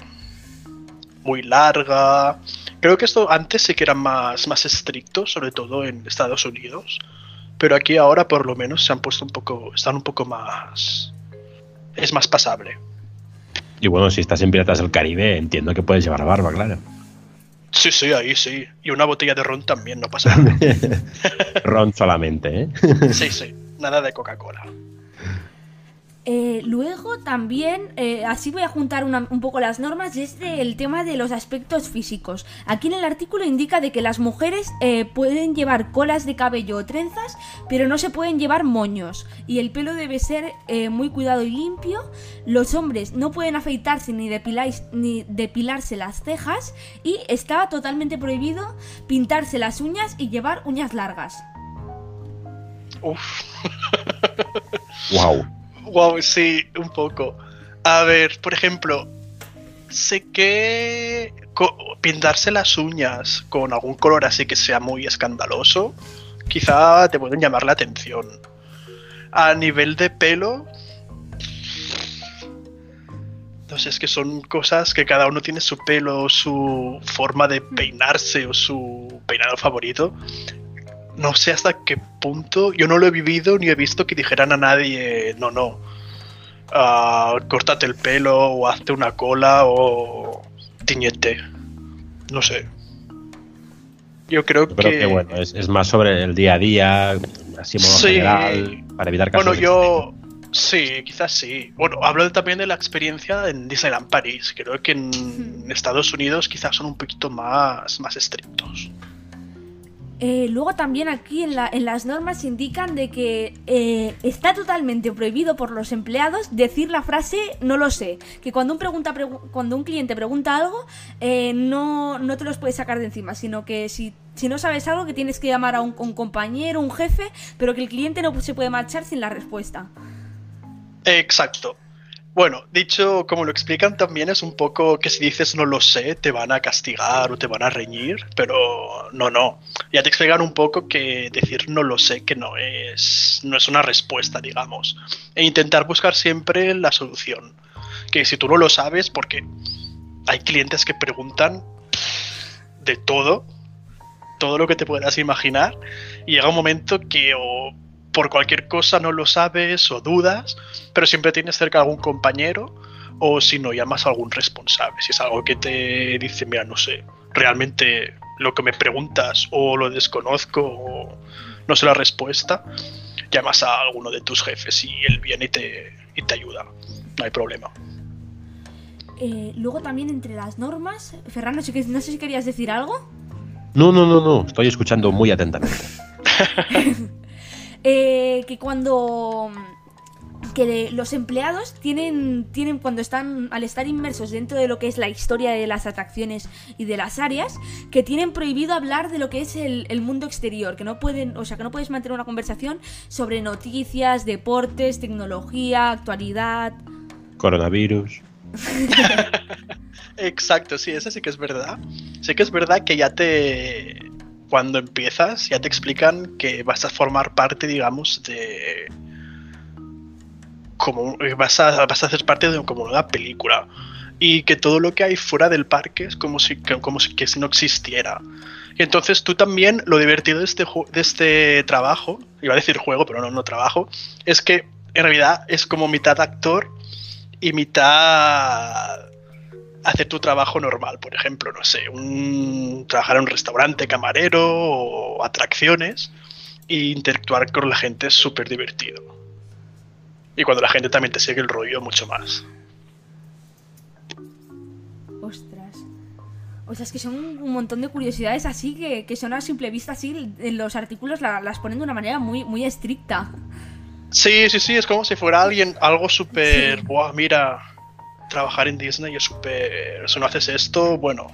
muy larga. Creo que esto antes sí que era más, más estricto, sobre todo en Estados Unidos. Pero aquí ahora por lo menos se han puesto un poco, están un poco más... Es más pasable. Y bueno, si estás en Piratas del Caribe, entiendo que puedes llevar barba, claro. Sí, sí, ahí sí. Y una botella de ron también, no pasa nada. Ron solamente, ¿eh? Sí, sí. Nada de Coca-Cola. Eh, luego también, eh, así voy a juntar una- un poco las normas, y es de- el tema de los aspectos físicos. Aquí en el artículo indica de que las mujeres eh, pueden llevar colas de cabello o trenzas, pero no se pueden llevar moños. Y el pelo debe ser eh, muy cuidado y limpio. Los hombres no pueden afeitarse ni, depiláis- ni depilarse las cejas. Y estaba totalmente prohibido pintarse las uñas y llevar uñas largas. Uf. Wow. Wow, sí, un poco. A ver, por ejemplo, sé que pintarse las uñas con algún color así que sea muy escandaloso, quizá te pueden llamar la atención. A nivel de pelo, sé, es que son cosas que cada uno tiene su pelo, su forma de peinarse o su peinado favorito. No sé hasta qué punto, yo no lo he vivido ni he visto que dijeran a nadie, no, no, ah, córtate el pelo o hazte una cola o tiñete. No sé. Yo creo creo que... que bueno, es, es más sobre el día a día, así modo Sí. general, para evitar casos Bueno, de yo... Sí, quizás sí. Bueno, hablo también de la experiencia en Disneyland París. Creo que en Estados Unidos quizás son un poquito más, más estrictos. Eh, luego también aquí en, la- en las normas indican de que eh, está totalmente prohibido por los empleados decir la frase no lo sé. Que cuando un, pregunta, pregu- cuando un cliente pregunta algo, eh, no, no te los puedes sacar de encima, sino que si, si no sabes algo que tienes que llamar a un compañero, un jefe, pero que el cliente no se puede marchar sin la respuesta. Exacto. Bueno, dicho como lo explican también es un poco que si dices no lo sé, te van a castigar o te van a reñir, pero no, no. Ya te explican un poco que decir no lo sé que no es no es una respuesta, digamos. E intentar buscar siempre la solución. Que si tú no lo sabes, porque hay clientes que preguntan de todo, todo lo que te puedas imaginar, y llega un momento que o por cualquier cosa no lo sabes o dudas, pero siempre tienes cerca algún compañero o si no llamas a algún responsable. Si es algo que te dice, mira, no sé, realmente lo que me preguntas o lo desconozco o no sé la respuesta, llamas a alguno de tus jefes y él viene y te, y te ayuda. No hay problema. Eh, luego también entre las normas, Ferran, no sé, qué- no sé si querías decir algo. No, no, no, no. Estoy escuchando muy atentamente. Eh, que cuando que le- los empleados tienen, tienen cuando están al estar inmersos dentro de lo que es la historia de las atracciones y de las áreas que tienen prohibido hablar de lo que es el, el mundo exterior que no pueden o sea que no puedes mantener una conversación sobre noticias deportes tecnología actualidad Coronavirus. Exacto, sí, eso sí que es verdad. Sí que es verdad que ya te... Cuando empiezas, ya te explican que vas a formar parte, digamos, de... Como vas a, vas a hacer parte de como una película. Y que todo lo que hay fuera del parque es como si, como si, que no existiera. Y entonces tú también, lo divertido de este, de este trabajo, iba a decir juego, pero no, no trabajo, es que en realidad es como mitad actor y mitad hacer tu trabajo normal, por ejemplo, no sé, un, trabajar en un restaurante, camarero o atracciones e interactuar con la gente es súper divertido. Y cuando la gente también te sigue el rollo, mucho más. Ostras. O sea, es que son un montón de curiosidades así que, que son a simple vista así, en los artículos la- las ponen de una manera muy, muy estricta. Sí, sí, sí, es como si fuera alguien, algo súper, Sí. buah, mira, trabajar en Disney es súper, si no haces esto, bueno,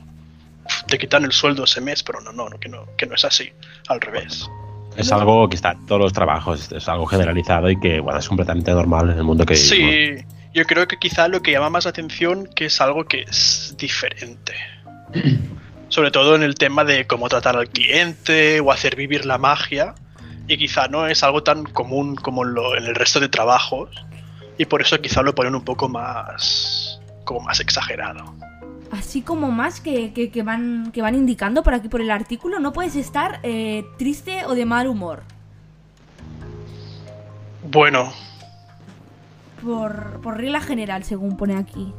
te quitan el sueldo ese mes, pero no, no, que no, que no es así, al revés. Es algo que está en todos los trabajos, es algo generalizado y que bueno, es completamente normal en el mundo que vivimos. Sí, yo creo que quizá lo que llama más la atención que es algo que es diferente. Sobre todo en el tema de cómo tratar al cliente o hacer vivir la magia. Y quizá no es algo tan común como en, lo- en el resto de trabajos. Y por eso quizá lo ponen un poco más. Como más exagerado. Así como más que, que- que van, que van indicando por aquí por el artículo, no puedes estar eh, triste o de mal humor. Bueno, Por, por regla general, según pone aquí.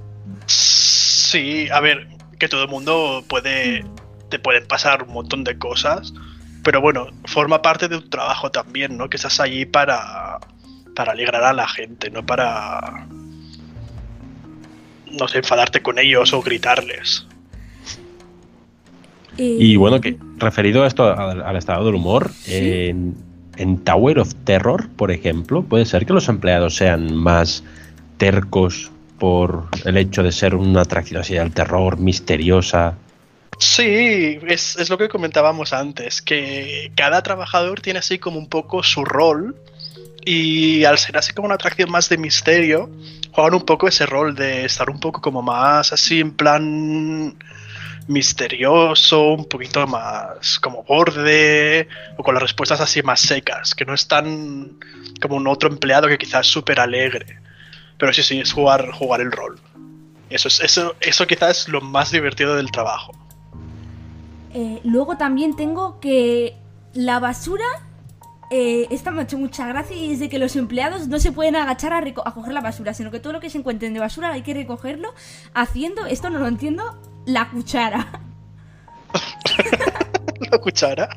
sí, a ver, que todo el mundo puede. te pueden pasar un montón de cosas. Pero bueno, forma parte de tu trabajo también, ¿no? Que estás allí para, para alegrar a la gente, no para, no sé, enfadarte con ellos o gritarles. Y bueno, que referido a esto al, al estado del humor, Sí. en, en Tower of Terror, por ejemplo, puede ser que los empleados sean más tercos por el hecho de ser una atracción así al terror, misteriosa. Sí, es, es lo que comentábamos antes, que cada trabajador tiene así como un poco su rol y al ser así como una atracción más de misterio, juegan un poco ese rol de estar un poco como más así en plan misterioso, un poquito más como borde o con las respuestas así más secas, que no es tan como un otro empleado que quizás es súper alegre. Pero sí, sí, es jugar, jugar el rol. Eso, es, eso, eso quizás es lo más divertido del trabajo. Eh, luego también tengo que la basura. Eh, esta me ha hecho mucha gracia y es de que los empleados no se pueden agachar a, a coger la basura, sino que todo lo que se encuentren de basura hay que recogerlo haciendo, esto no lo entiendo, la cuchara. la cuchara.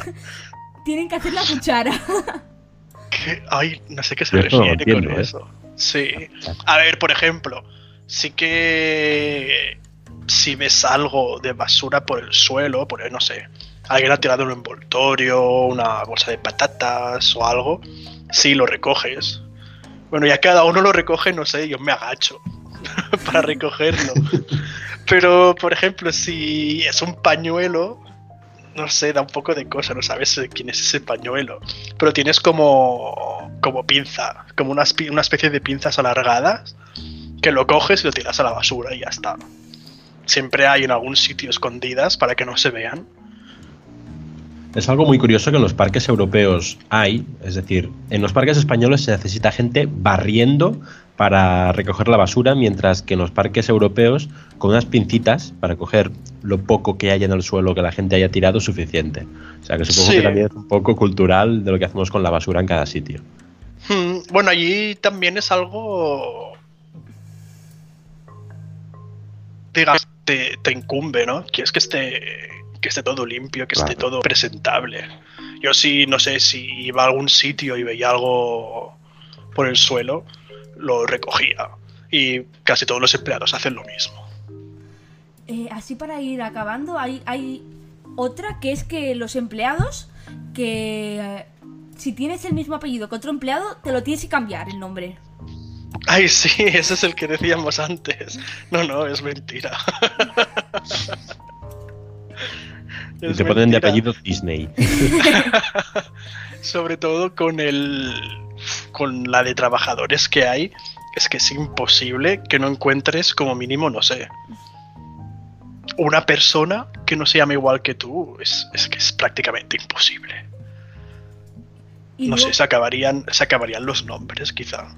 Tienen que hacer la cuchara. Ay, no sé qué se no refiere entiendo, con ¿eh? eso. Sí. A ver, por ejemplo, sí que si ves algo de basura por el suelo, por no sé, alguien ha tirado un envoltorio, una bolsa de patatas o algo, sí lo recoges. Bueno, ya cada uno lo recoge, no sé, yo me agacho para recogerlo. Pero, por ejemplo, si es un pañuelo, no sé, da un poco de cosa, no sabes quién es ese pañuelo. Pero tienes como, como pinza, como una, una especie de pinzas alargadas, que lo coges y lo tiras a la basura y ya está. Siempre hay en algún sitio escondidas para que no se vean. Es algo muy curioso que en los parques europeos hay, es decir, en los parques españoles se necesita gente barriendo para recoger la basura, mientras que en los parques europeos con unas pincitas para coger lo poco que haya en el suelo que la gente haya tirado es suficiente. O sea que supongo Sí. que también es un poco cultural de lo que hacemos con la basura en cada sitio. Hmm, Bueno, allí también es algo. Digamos, te, te incumbe, ¿no? Quieres que esté, que esté todo limpio, que esté Claro. todo presentable. Yo sí, no sé, si iba a algún sitio y veía algo por el suelo, lo recogía. Y casi todos los empleados hacen lo mismo. Eh, así para ir acabando, hay, hay otra que es que los empleados que eh, si tienes el mismo apellido que otro empleado, te lo tienes que cambiar el nombre. Ay, sí, ese es el que decíamos antes. No, no, es mentira. Y te ponen de apellido Disney. sobre todo con el con la de trabajadores que hay es que es imposible que no encuentres como mínimo no sé una persona que no se llame igual que tú. Es, es que es prácticamente imposible. No sé se acabarían se acabarían los nombres quizá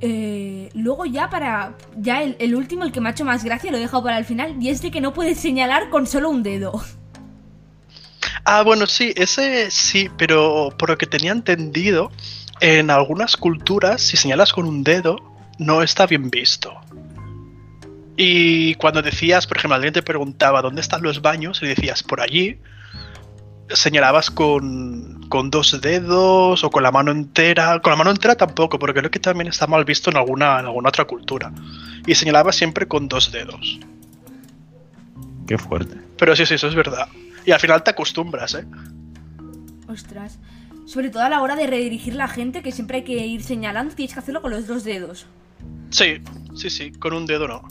eh, luego ya para ya el, el último, el que me ha hecho más gracia, lo he dejado para el final, y es de que no puedes señalar con solo un dedo. ah bueno sí ese sí pero por lo que tenía entendido en algunas culturas si señalas con un dedo no está bien visto. Y cuando decías, por ejemplo, alguien te preguntaba dónde están los baños y decías por allí, señalabas con, con dos dedos o con la mano entera. Con la mano entera tampoco, porque creo que también está mal visto en alguna, en alguna otra cultura. Y señalabas siempre con dos dedos. Qué fuerte. Pero sí, sí, eso es verdad. Y al final te acostumbras, ¿eh? Ostras. Sobre todo a la hora de redirigir la gente, que siempre hay que ir señalando, tienes que hacerlo con los dos dedos. Sí, sí, sí, con un dedo no.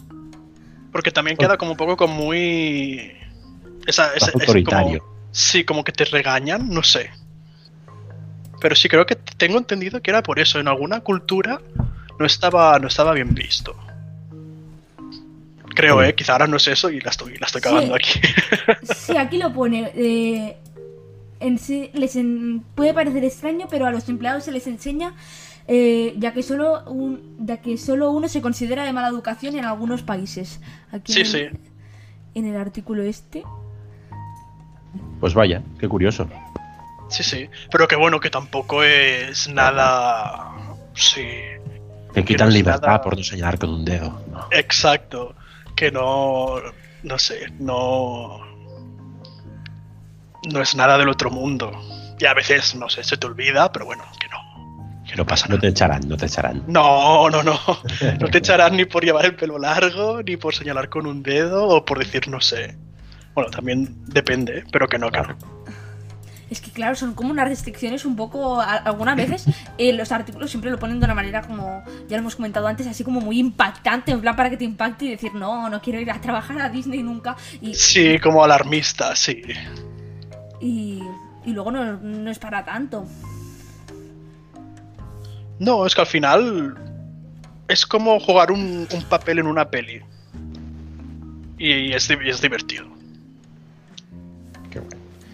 Porque también queda como un poco como muy... Esa, ese autoritario. como- sí, como que te regañan, no sé. Pero sí creo que tengo entendido que era por eso. En alguna cultura no estaba, no estaba bien visto. Creo, eh. Quizá ahora no es eso y la estoy, la estoy cagando Sí. aquí. Sí, aquí lo pone. eh, en sí, les en- puede parecer extraño, pero a los empleados se les enseña, eh, ya que solo un, ya que solo uno se considera de mala educación en algunos países. Aquí Sí, en, sí. en el artículo este. Pues vaya, qué curioso. Sí, sí. Pero que bueno, que tampoco es nada. Sí. Te Que quitan no libertad nada- por no señalar con un dedo. ¿no? Exacto. Que no. No sé, no. No es nada del otro mundo. Y a veces, no sé, se te olvida, pero bueno, que no. Que no pasa No te echarán, no te echarán. No, no, no. No te echarán ni por llevar el pelo largo, ni por señalar con un dedo, o por decir no sé. Bueno, también depende, pero que no, no. Es que claro, son como unas restricciones un poco, a- algunas veces eh, los artículos siempre lo ponen de una manera como, ya lo hemos comentado antes, así como muy impactante, en plan para que te impacte y decir, no, no quiero ir a trabajar a Disney nunca. Y, Sí, como alarmista, sí. y, y luego no, no es para tanto. No, es que al final es como jugar un, un papel en una peli. Y es, es divertido.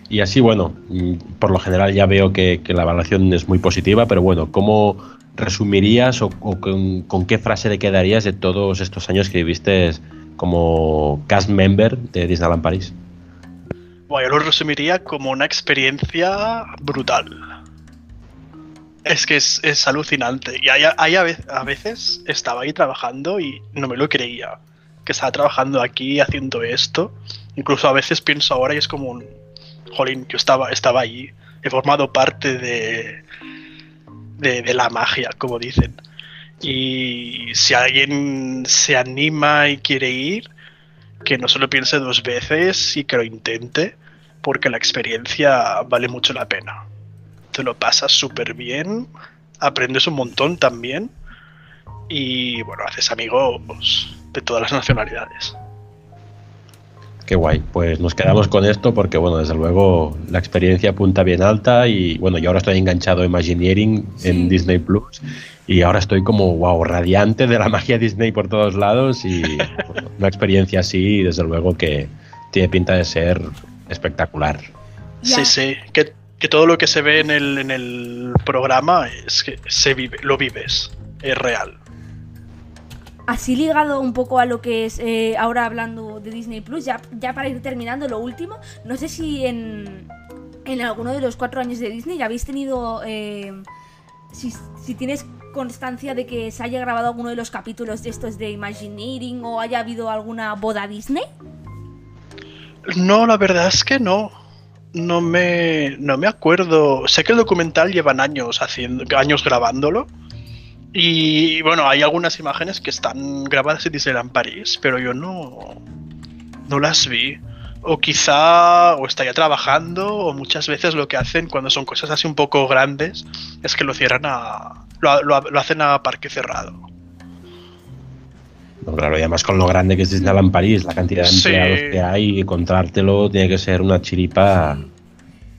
Y así, bueno, mm, por lo general ya veo que, la evaluación es muy positiva, pero bueno, ¿cómo resumirías o, con, qué frase te quedarías de todos estos años que viviste como cast member de Disneyland París? Bueno, yo lo resumiría como una experiencia brutal. Es que es, es alucinante. Y hay, hay a veces estaba ahí trabajando y no me lo creía. Que estaba trabajando aquí haciendo esto. Incluso a veces pienso ahora y es como un... Jolín, yo estaba, estaba allí. He formado parte de, de, de la magia, como dicen. Y si alguien se anima y quiere ir, que no se lo piense dos veces y que lo intente, porque la experiencia vale mucho la pena. Te lo pasas súper bien, aprendes un montón también y bueno, haces amigos de todas las nacionalidades. Qué guay. Pues nos quedamos con esto porque, bueno, desde luego la experiencia apunta bien alta y, bueno, yo ahora estoy enganchado a Imagineering Sí. en Disney Plus y ahora estoy como, wow, radiante de la magia Disney por todos lados y bueno, una experiencia así, desde luego que tiene pinta de ser espectacular. Sí, sí, que, que todo lo que se ve en el, en el programa es que se vive, lo vives, es real. Así ligado un poco a lo que es eh, ahora hablando de Disney Plus, ya, ya para ir terminando lo último, no sé si en, en alguno de los cuatro años de Disney ya habéis tenido, eh, si, si tienes constancia de que se haya grabado alguno de los capítulos de estos de Imagineering o haya habido alguna boda Disney. No, la verdad es que no. No me, no me acuerdo. Sé que el documental llevan años haciendo, años grabándolo. Y bueno, hay algunas imágenes que están grabadas en Disneyland París, pero yo no, no las vi. O quizá o estaría trabajando, o muchas veces lo que hacen cuando son cosas así un poco grandes es que lo cierran a. lo, lo- lo hacen a parque cerrado. No, claro, y además con lo grande que es Disneyland París, la cantidad de Sí. empleados que hay, encontrártelo tiene que ser una chiripa.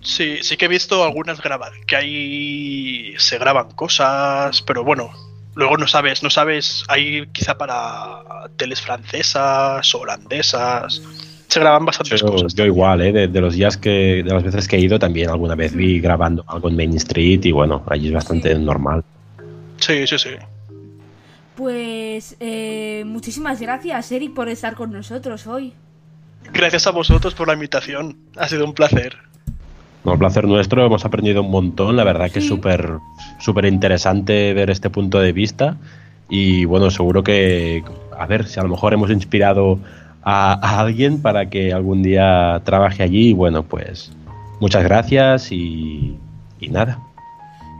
Sí, sí que he visto algunas grabadas, que ahí se graban cosas, pero bueno, luego no sabes, no sabes, hay quizá para teles francesas, holandesas, se graban bastantes Yo, cosas. yo igual, ¿eh? de, de los días que, de las veces que he ido, también alguna vez vi grabando algo en Main Street y bueno, allí es bastante Sí. normal. Sí, sí, sí. Pues eh, muchísimas gracias Eric por estar con nosotros hoy. Gracias a vosotros por la invitación, ha sido un placer. Un placer nuestro, hemos aprendido un montón, la verdad que es súper súper interesante ver este punto de vista y bueno, seguro que, a ver, si a lo mejor hemos inspirado a, a alguien para que algún día trabaje allí y bueno, pues muchas gracias y, y nada.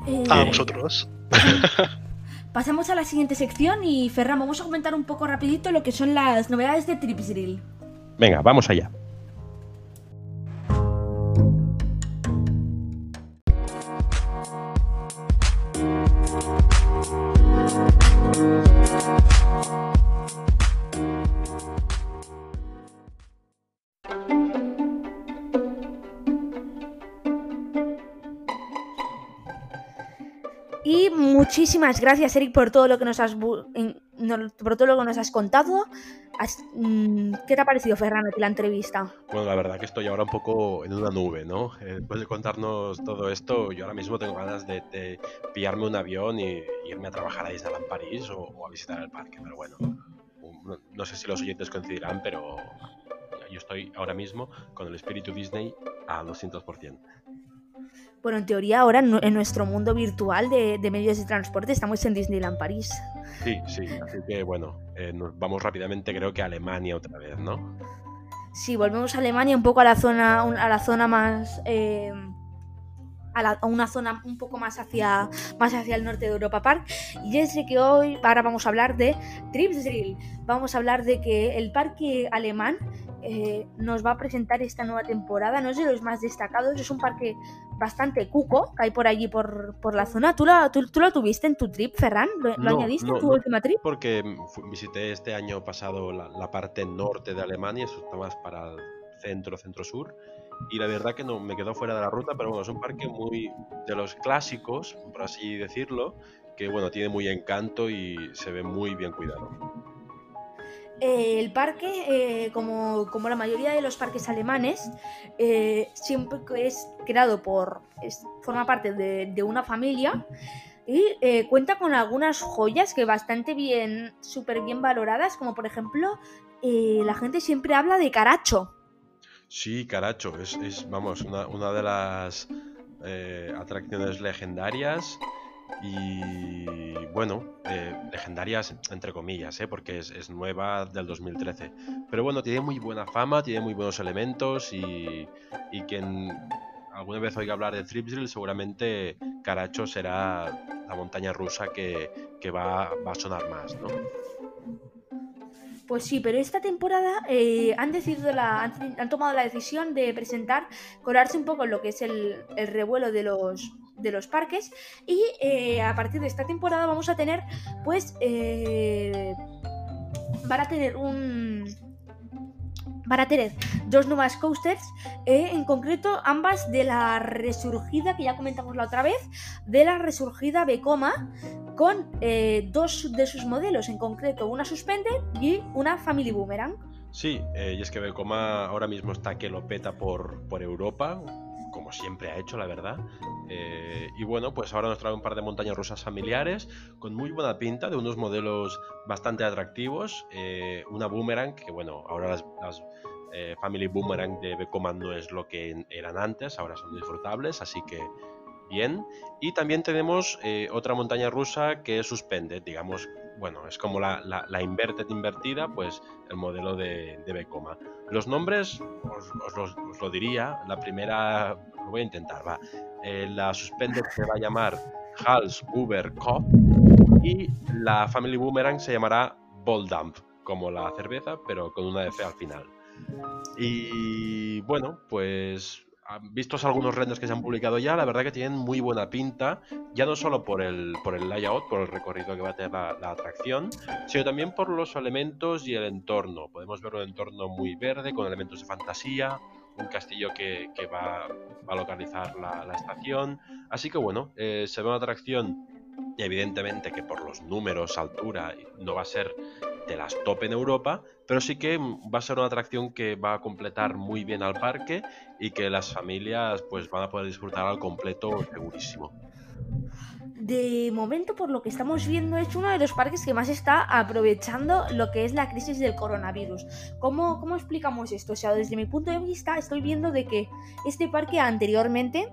Eh, A vosotros. Pasamos a la siguiente sección y Ferran, vamos a comentar un poco rapidito lo que son las novedades de Trips Drill. Venga, vamos allá. Y muchísimas gracias, Eric, por todo lo que nos has no- por todo lo que nos has contado. Has- mm, ¿Qué te ha parecido, Ferran, a ti la entrevista? Bueno, la verdad que estoy ahora un poco en una nube, ¿no? Eh, Después de contarnos todo esto, yo ahora mismo tengo ganas de, de pillarme un avión y irme a trabajar a Disneyland París o, o a visitar el parque, pero bueno, no, no sé si los oyentes coincidirán, pero yo estoy ahora mismo con el espíritu Disney al 200%. Bueno, en teoría ahora en, nu- en nuestro mundo virtual de, de medios de transporte estamos en Disneyland París. Sí, sí, así que bueno, eh, nos vamos rápidamente creo que a Alemania otra vez, ¿no? Si volvemos a Alemania, un poco a la zona, a la zona más. eh, a, la- a una zona un poco más hacia, más hacia el norte de Europa Park. Y es de que hoy, ahora vamos a hablar de Trips Drill. Vamos a hablar de que el parque alemán eh, nos va a presentar esta nueva temporada. No es de los más destacados, es un parque bastante cuco que hay por allí por, por la zona. ¿Tú lo, tú, tú lo tuviste en tu trip, Ferran? ¿Lo, lo No, añadiste no, en tu no. última trip? Porque visité este año pasado la, la parte norte de Alemania, eso está más para el centro, centro-sur, y la verdad que no me quedó fuera de la ruta, pero bueno, es un parque muy de los clásicos, por así decirlo, que bueno, tiene muy encanto y se ve muy bien cuidado. Eh, el parque, eh, como, como la mayoría de los parques alemanes, eh, siempre es creado por. forma parte de, una familia y cuenta con algunas joyas que bastante bien, súper bien valoradas, como por ejemplo, la gente siempre habla de Caracho. Sí, caracho, es, vamos, una, de las atracciones legendarias y bueno, eh, legendarias entre comillas, ¿eh? porque es, es nueva del 2013. Pero bueno, tiene muy buena fama, tiene muy buenos elementos y, y quien alguna vez oiga hablar de Tripsdrill seguramente Caracho será la montaña rusa que, que va, va a sonar más, ¿no? Pues sí, pero esta temporada eh, han decidido la, han, han tomado la decisión de presentar, colarse un poco en lo que es el, el revuelo de los de los parques y eh, a partir de esta temporada vamos a tener pues eh, van a tener un van a tener dos nuevas coasters eh, en concreto ambas de la resurgida que ya comentamos la otra vez de la resurgida Becoma con eh, dos de sus modelos, en concreto una Suspender y una Family Boomerang. Sí, y es que Becoma ahora mismo está que lo peta por, por Europa, siempre ha hecho, la verdad. Eh, y bueno, pues ahora nos trae un par de montañas rusas familiares con muy buena pinta, de unos modelos bastante atractivos. Eh, una Boomerang, que bueno, ahora las, eh, Family Boomerang de Becoma no es lo que eran antes, ahora son disfrutables, así que bien. Y también tenemos otra montaña rusa que es digamos, bueno, es como la, la, Inverted invertida, pues el modelo de, de Becoma. Los nombres os, os, lo diría, la primera, lo voy a intentar, va. Eh, la Suspended se va a llamar Hals Uber Cop y la Family Boomerang se llamará Boldamp, como la cerveza, pero con una F al final. Y bueno, pues vistos algunos renders que se han publicado ya, la verdad que tienen muy buena pinta, ya no solo por el, por el layout, por el recorrido que va a tener la, atracción, sino también por los elementos y el entorno. Podemos ver un entorno muy verde, con elementos de fantasía, un castillo que, que va, va, a localizar la, la, estación. Así que bueno, eh, se ve una atracción evidentemente que por los números, altura, no va a ser de las top en Europa, pero sí que va a ser una atracción que va a completar muy bien al parque y que las familias pues van a poder disfrutar al completo segurísimo. De momento, por lo que estamos viendo, es uno de los parques que más está aprovechando lo que es la crisis del coronavirus. ¿Cómo, cómo explicamos esto? O sea, desde mi punto de vista, estoy viendo de que este parque anteriormente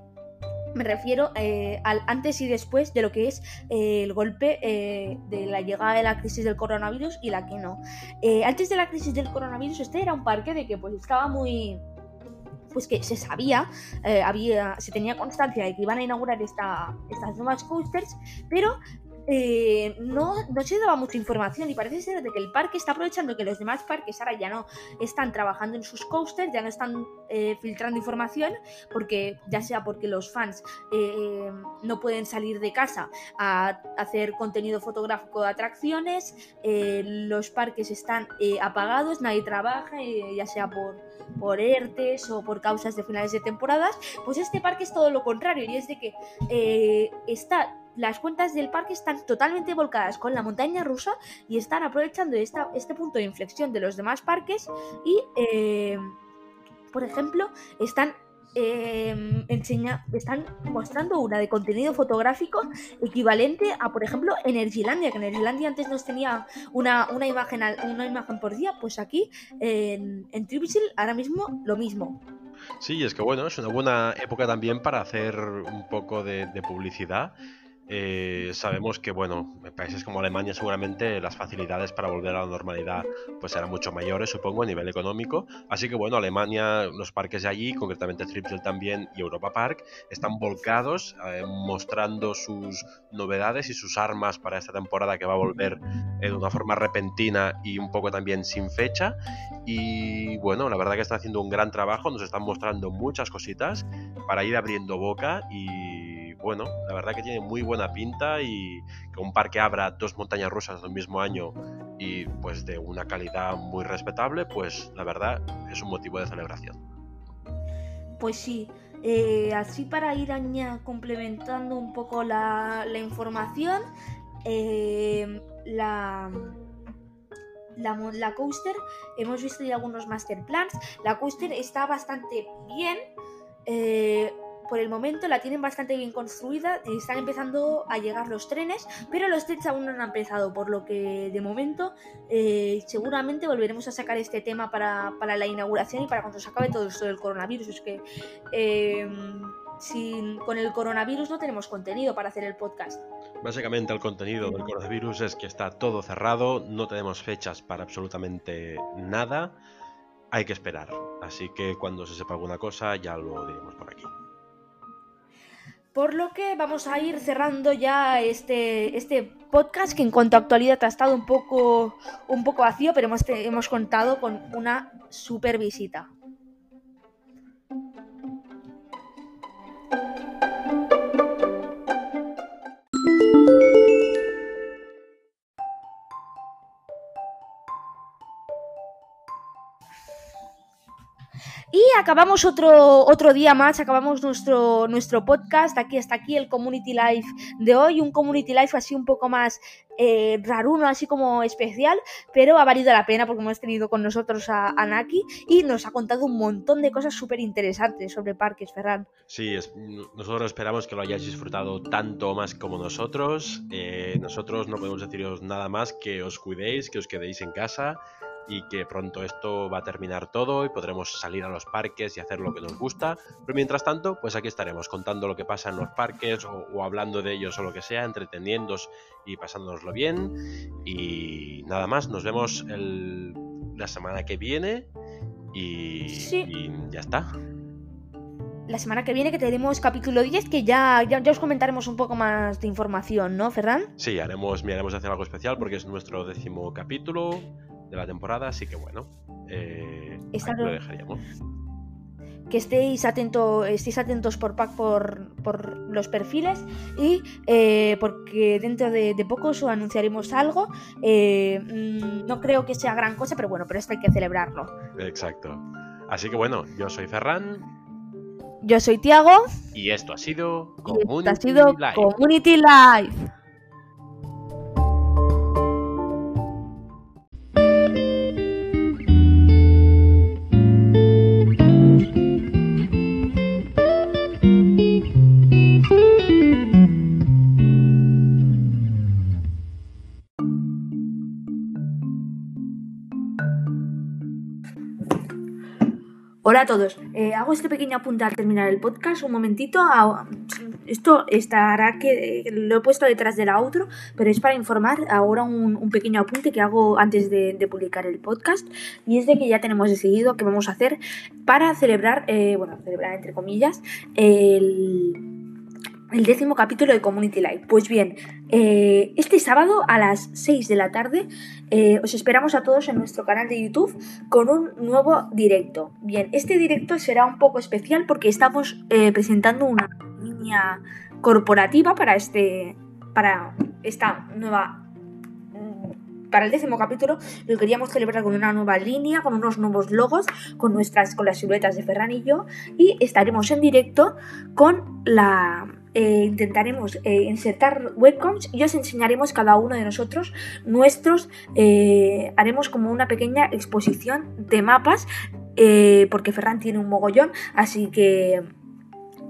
me refiero eh, al antes y después de lo que es eh, el golpe eh, de la llegada de la crisis del coronavirus y la que no. Antes de la crisis del coronavirus, este era un parque de que pues estaba muy pues que se sabía, había, se tenía constancia de que iban a inaugurar esta, estas nuevas coasters, pero eh, no, no se daba mucha información y parece ser de que el parque está aprovechando que los demás parques ahora ya no están trabajando en sus coasters, ya no están eh, filtrando información, porque ya sea porque los fans eh, no pueden salir de casa a hacer contenido fotográfico de atracciones, los parques están apagados, nadie trabaja, ya sea por, por ERTES o por causas de finales de temporadas, pues este parque es todo lo contrario y es de que está las cuentas del parque están totalmente volcadas con la montaña rusa y están aprovechando esta, este punto de inflexión de los demás parques y, eh, por ejemplo, están eh, enseña, están mostrando una de contenido fotográfico equivalente a, por ejemplo, Energylandia, que Energylandia antes nos tenía una, una, imagen, una imagen por día, pues aquí en, en ahora mismo lo mismo. Sí, es que bueno, es una buena época también para hacer un poco de, de publicidad eh, sabemos que, bueno, en países como Alemania seguramente las facilidades para volver a la normalidad pues serán mucho mayores, supongo, a nivel económico. Así que, bueno, Alemania, los parques de allí, concretamente Tripsel también y Europa Park, están volcados eh, mostrando sus novedades y sus armas para esta temporada que va a volver eh, de una forma repentina y un poco también sin fecha. Y bueno, la verdad que están haciendo un gran trabajo, nos están mostrando muchas cositas para ir abriendo boca y bueno, la verdad que tiene muy buena pinta y que un parque abra dos montañas rusas del mismo año y pues de una calidad muy respetable, pues la verdad es un motivo de celebración. Pues sí, eh, así para ir complementando un poco la, información, eh, la, la, coaster, hemos visto ya algunos master plans, la coaster está bastante bien. Eh, por el momento la tienen bastante bien construida están empezando a llegar los trenes, pero los trenes aún no han empezado, por lo que de momento eh, seguramente volveremos a sacar este tema para, la inauguración y para cuando se acabe todo esto del coronavirus. Es que sin, con el coronavirus no tenemos contenido para hacer el podcast. Básicamente el contenido del coronavirus es que está todo cerrado, no tenemos fechas para absolutamente nada, hay que esperar. Así que cuando se sepa alguna cosa ya lo diremos por aquí. Por lo que vamos a ir cerrando ya este, este podcast que en cuanto a actualidad ha estado un poco, un poco vacío, pero hemos, hemos contado con una super visita. Acabamos otro, otro día más, acabamos nuestro, nuestro podcast. Aquí hasta aquí el Community Life de hoy. Un Community Life así un poco más eh, raruno, así como especial, pero ha valido la pena porque hemos tenido con nosotros a, Naki y nos ha contado un montón de cosas súper interesantes sobre parques, Ferran. Sí, nosotros esperamos que lo hayáis disfrutado tanto más como nosotros. Eh, nosotros no podemos deciros nada más que os cuidéis, que os quedéis en casa y que pronto esto va a terminar todo y podremos salir a los parques y hacer lo que nos gusta. Pero mientras tanto, pues aquí estaremos contando lo que pasa en los parques o, hablando de ellos o lo que sea, entreteniéndos y pasándonoslo bien. Y nada más, nos vemos la semana que viene y, ya está. La semana que viene que tenemos capítulo 10 que ya, ya, os comentaremos un poco más de información, ¿no, Ferran? Sí, haremos, miraremos hacer algo especial porque es nuestro décimo capítulo de la temporada, así que bueno, eh, lo dejaríamos. Que estéis, atento, estéis atentos por pack por, por los perfiles y eh, porque dentro de, poco os anunciaremos algo. Eh, mm, no creo que sea gran cosa, pero bueno, pero esto hay que celebrarlo. Exacto. Así que bueno, yo soy Ferran. Yo soy Tiago. Y esto ha sido Community ha sido Community Live. Hola a todos. Eh, hago este pequeño apunte al terminar el podcast. Un momentito. esto estará que lo he puesto detrás del outro, pero es para informar ahora un, pequeño apunte que hago antes de, publicar el podcast y es de que ya tenemos decidido qué vamos a hacer para celebrar, eh, bueno, celebrar entre comillas, el, el décimo capítulo de Community Life. Pues bien, eh, este sábado a las 6 de la tarde eh, os esperamos a todos en nuestro canal de YouTube con un nuevo directo. Bien, este directo será un poco especial porque estamos presentando una línea corporativa para este para esta nueva mm, para el décimo capítulo lo queríamos celebrar con una nueva línea, con unos nuevos logos, con nuestras con las siluetas de Ferran y yo y estaremos en directo con la eh, intentaremos eh, insertar webcoms. Y os enseñaremos cada uno de nosotros nuestros eh, haremos como una pequeña exposición de mapas porque Ferran tiene un mogollón así que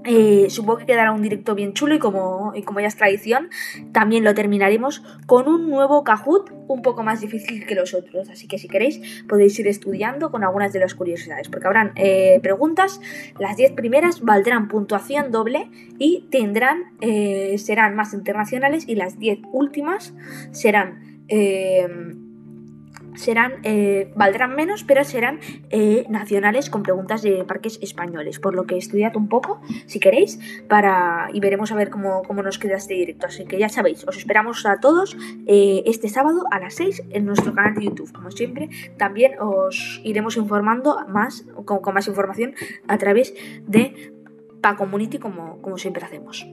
eh, supongo que quedará un directo bien chulo y como, como ya es tradición, también lo terminaremos con un nuevo Kahoot un poco más difícil que los otros. Así que si queréis podéis ir estudiando con algunas de las curiosidades, porque habrán eh, preguntas, las 10 primeras valdrán puntuación doble y tendrán, eh, serán más internacionales y las 10 últimas serán serán, eh, valdrán menos, pero serán eh, nacionales con preguntas de parques españoles. Por lo que estudiad un poco, si queréis, para y veremos a ver cómo, nos queda este directo. Así que ya sabéis, os esperamos a todos eh, este sábado a las 6 en nuestro canal de YouTube. Como siempre, también os iremos informando más, con, más información a través de Pa Community, como, como siempre hacemos.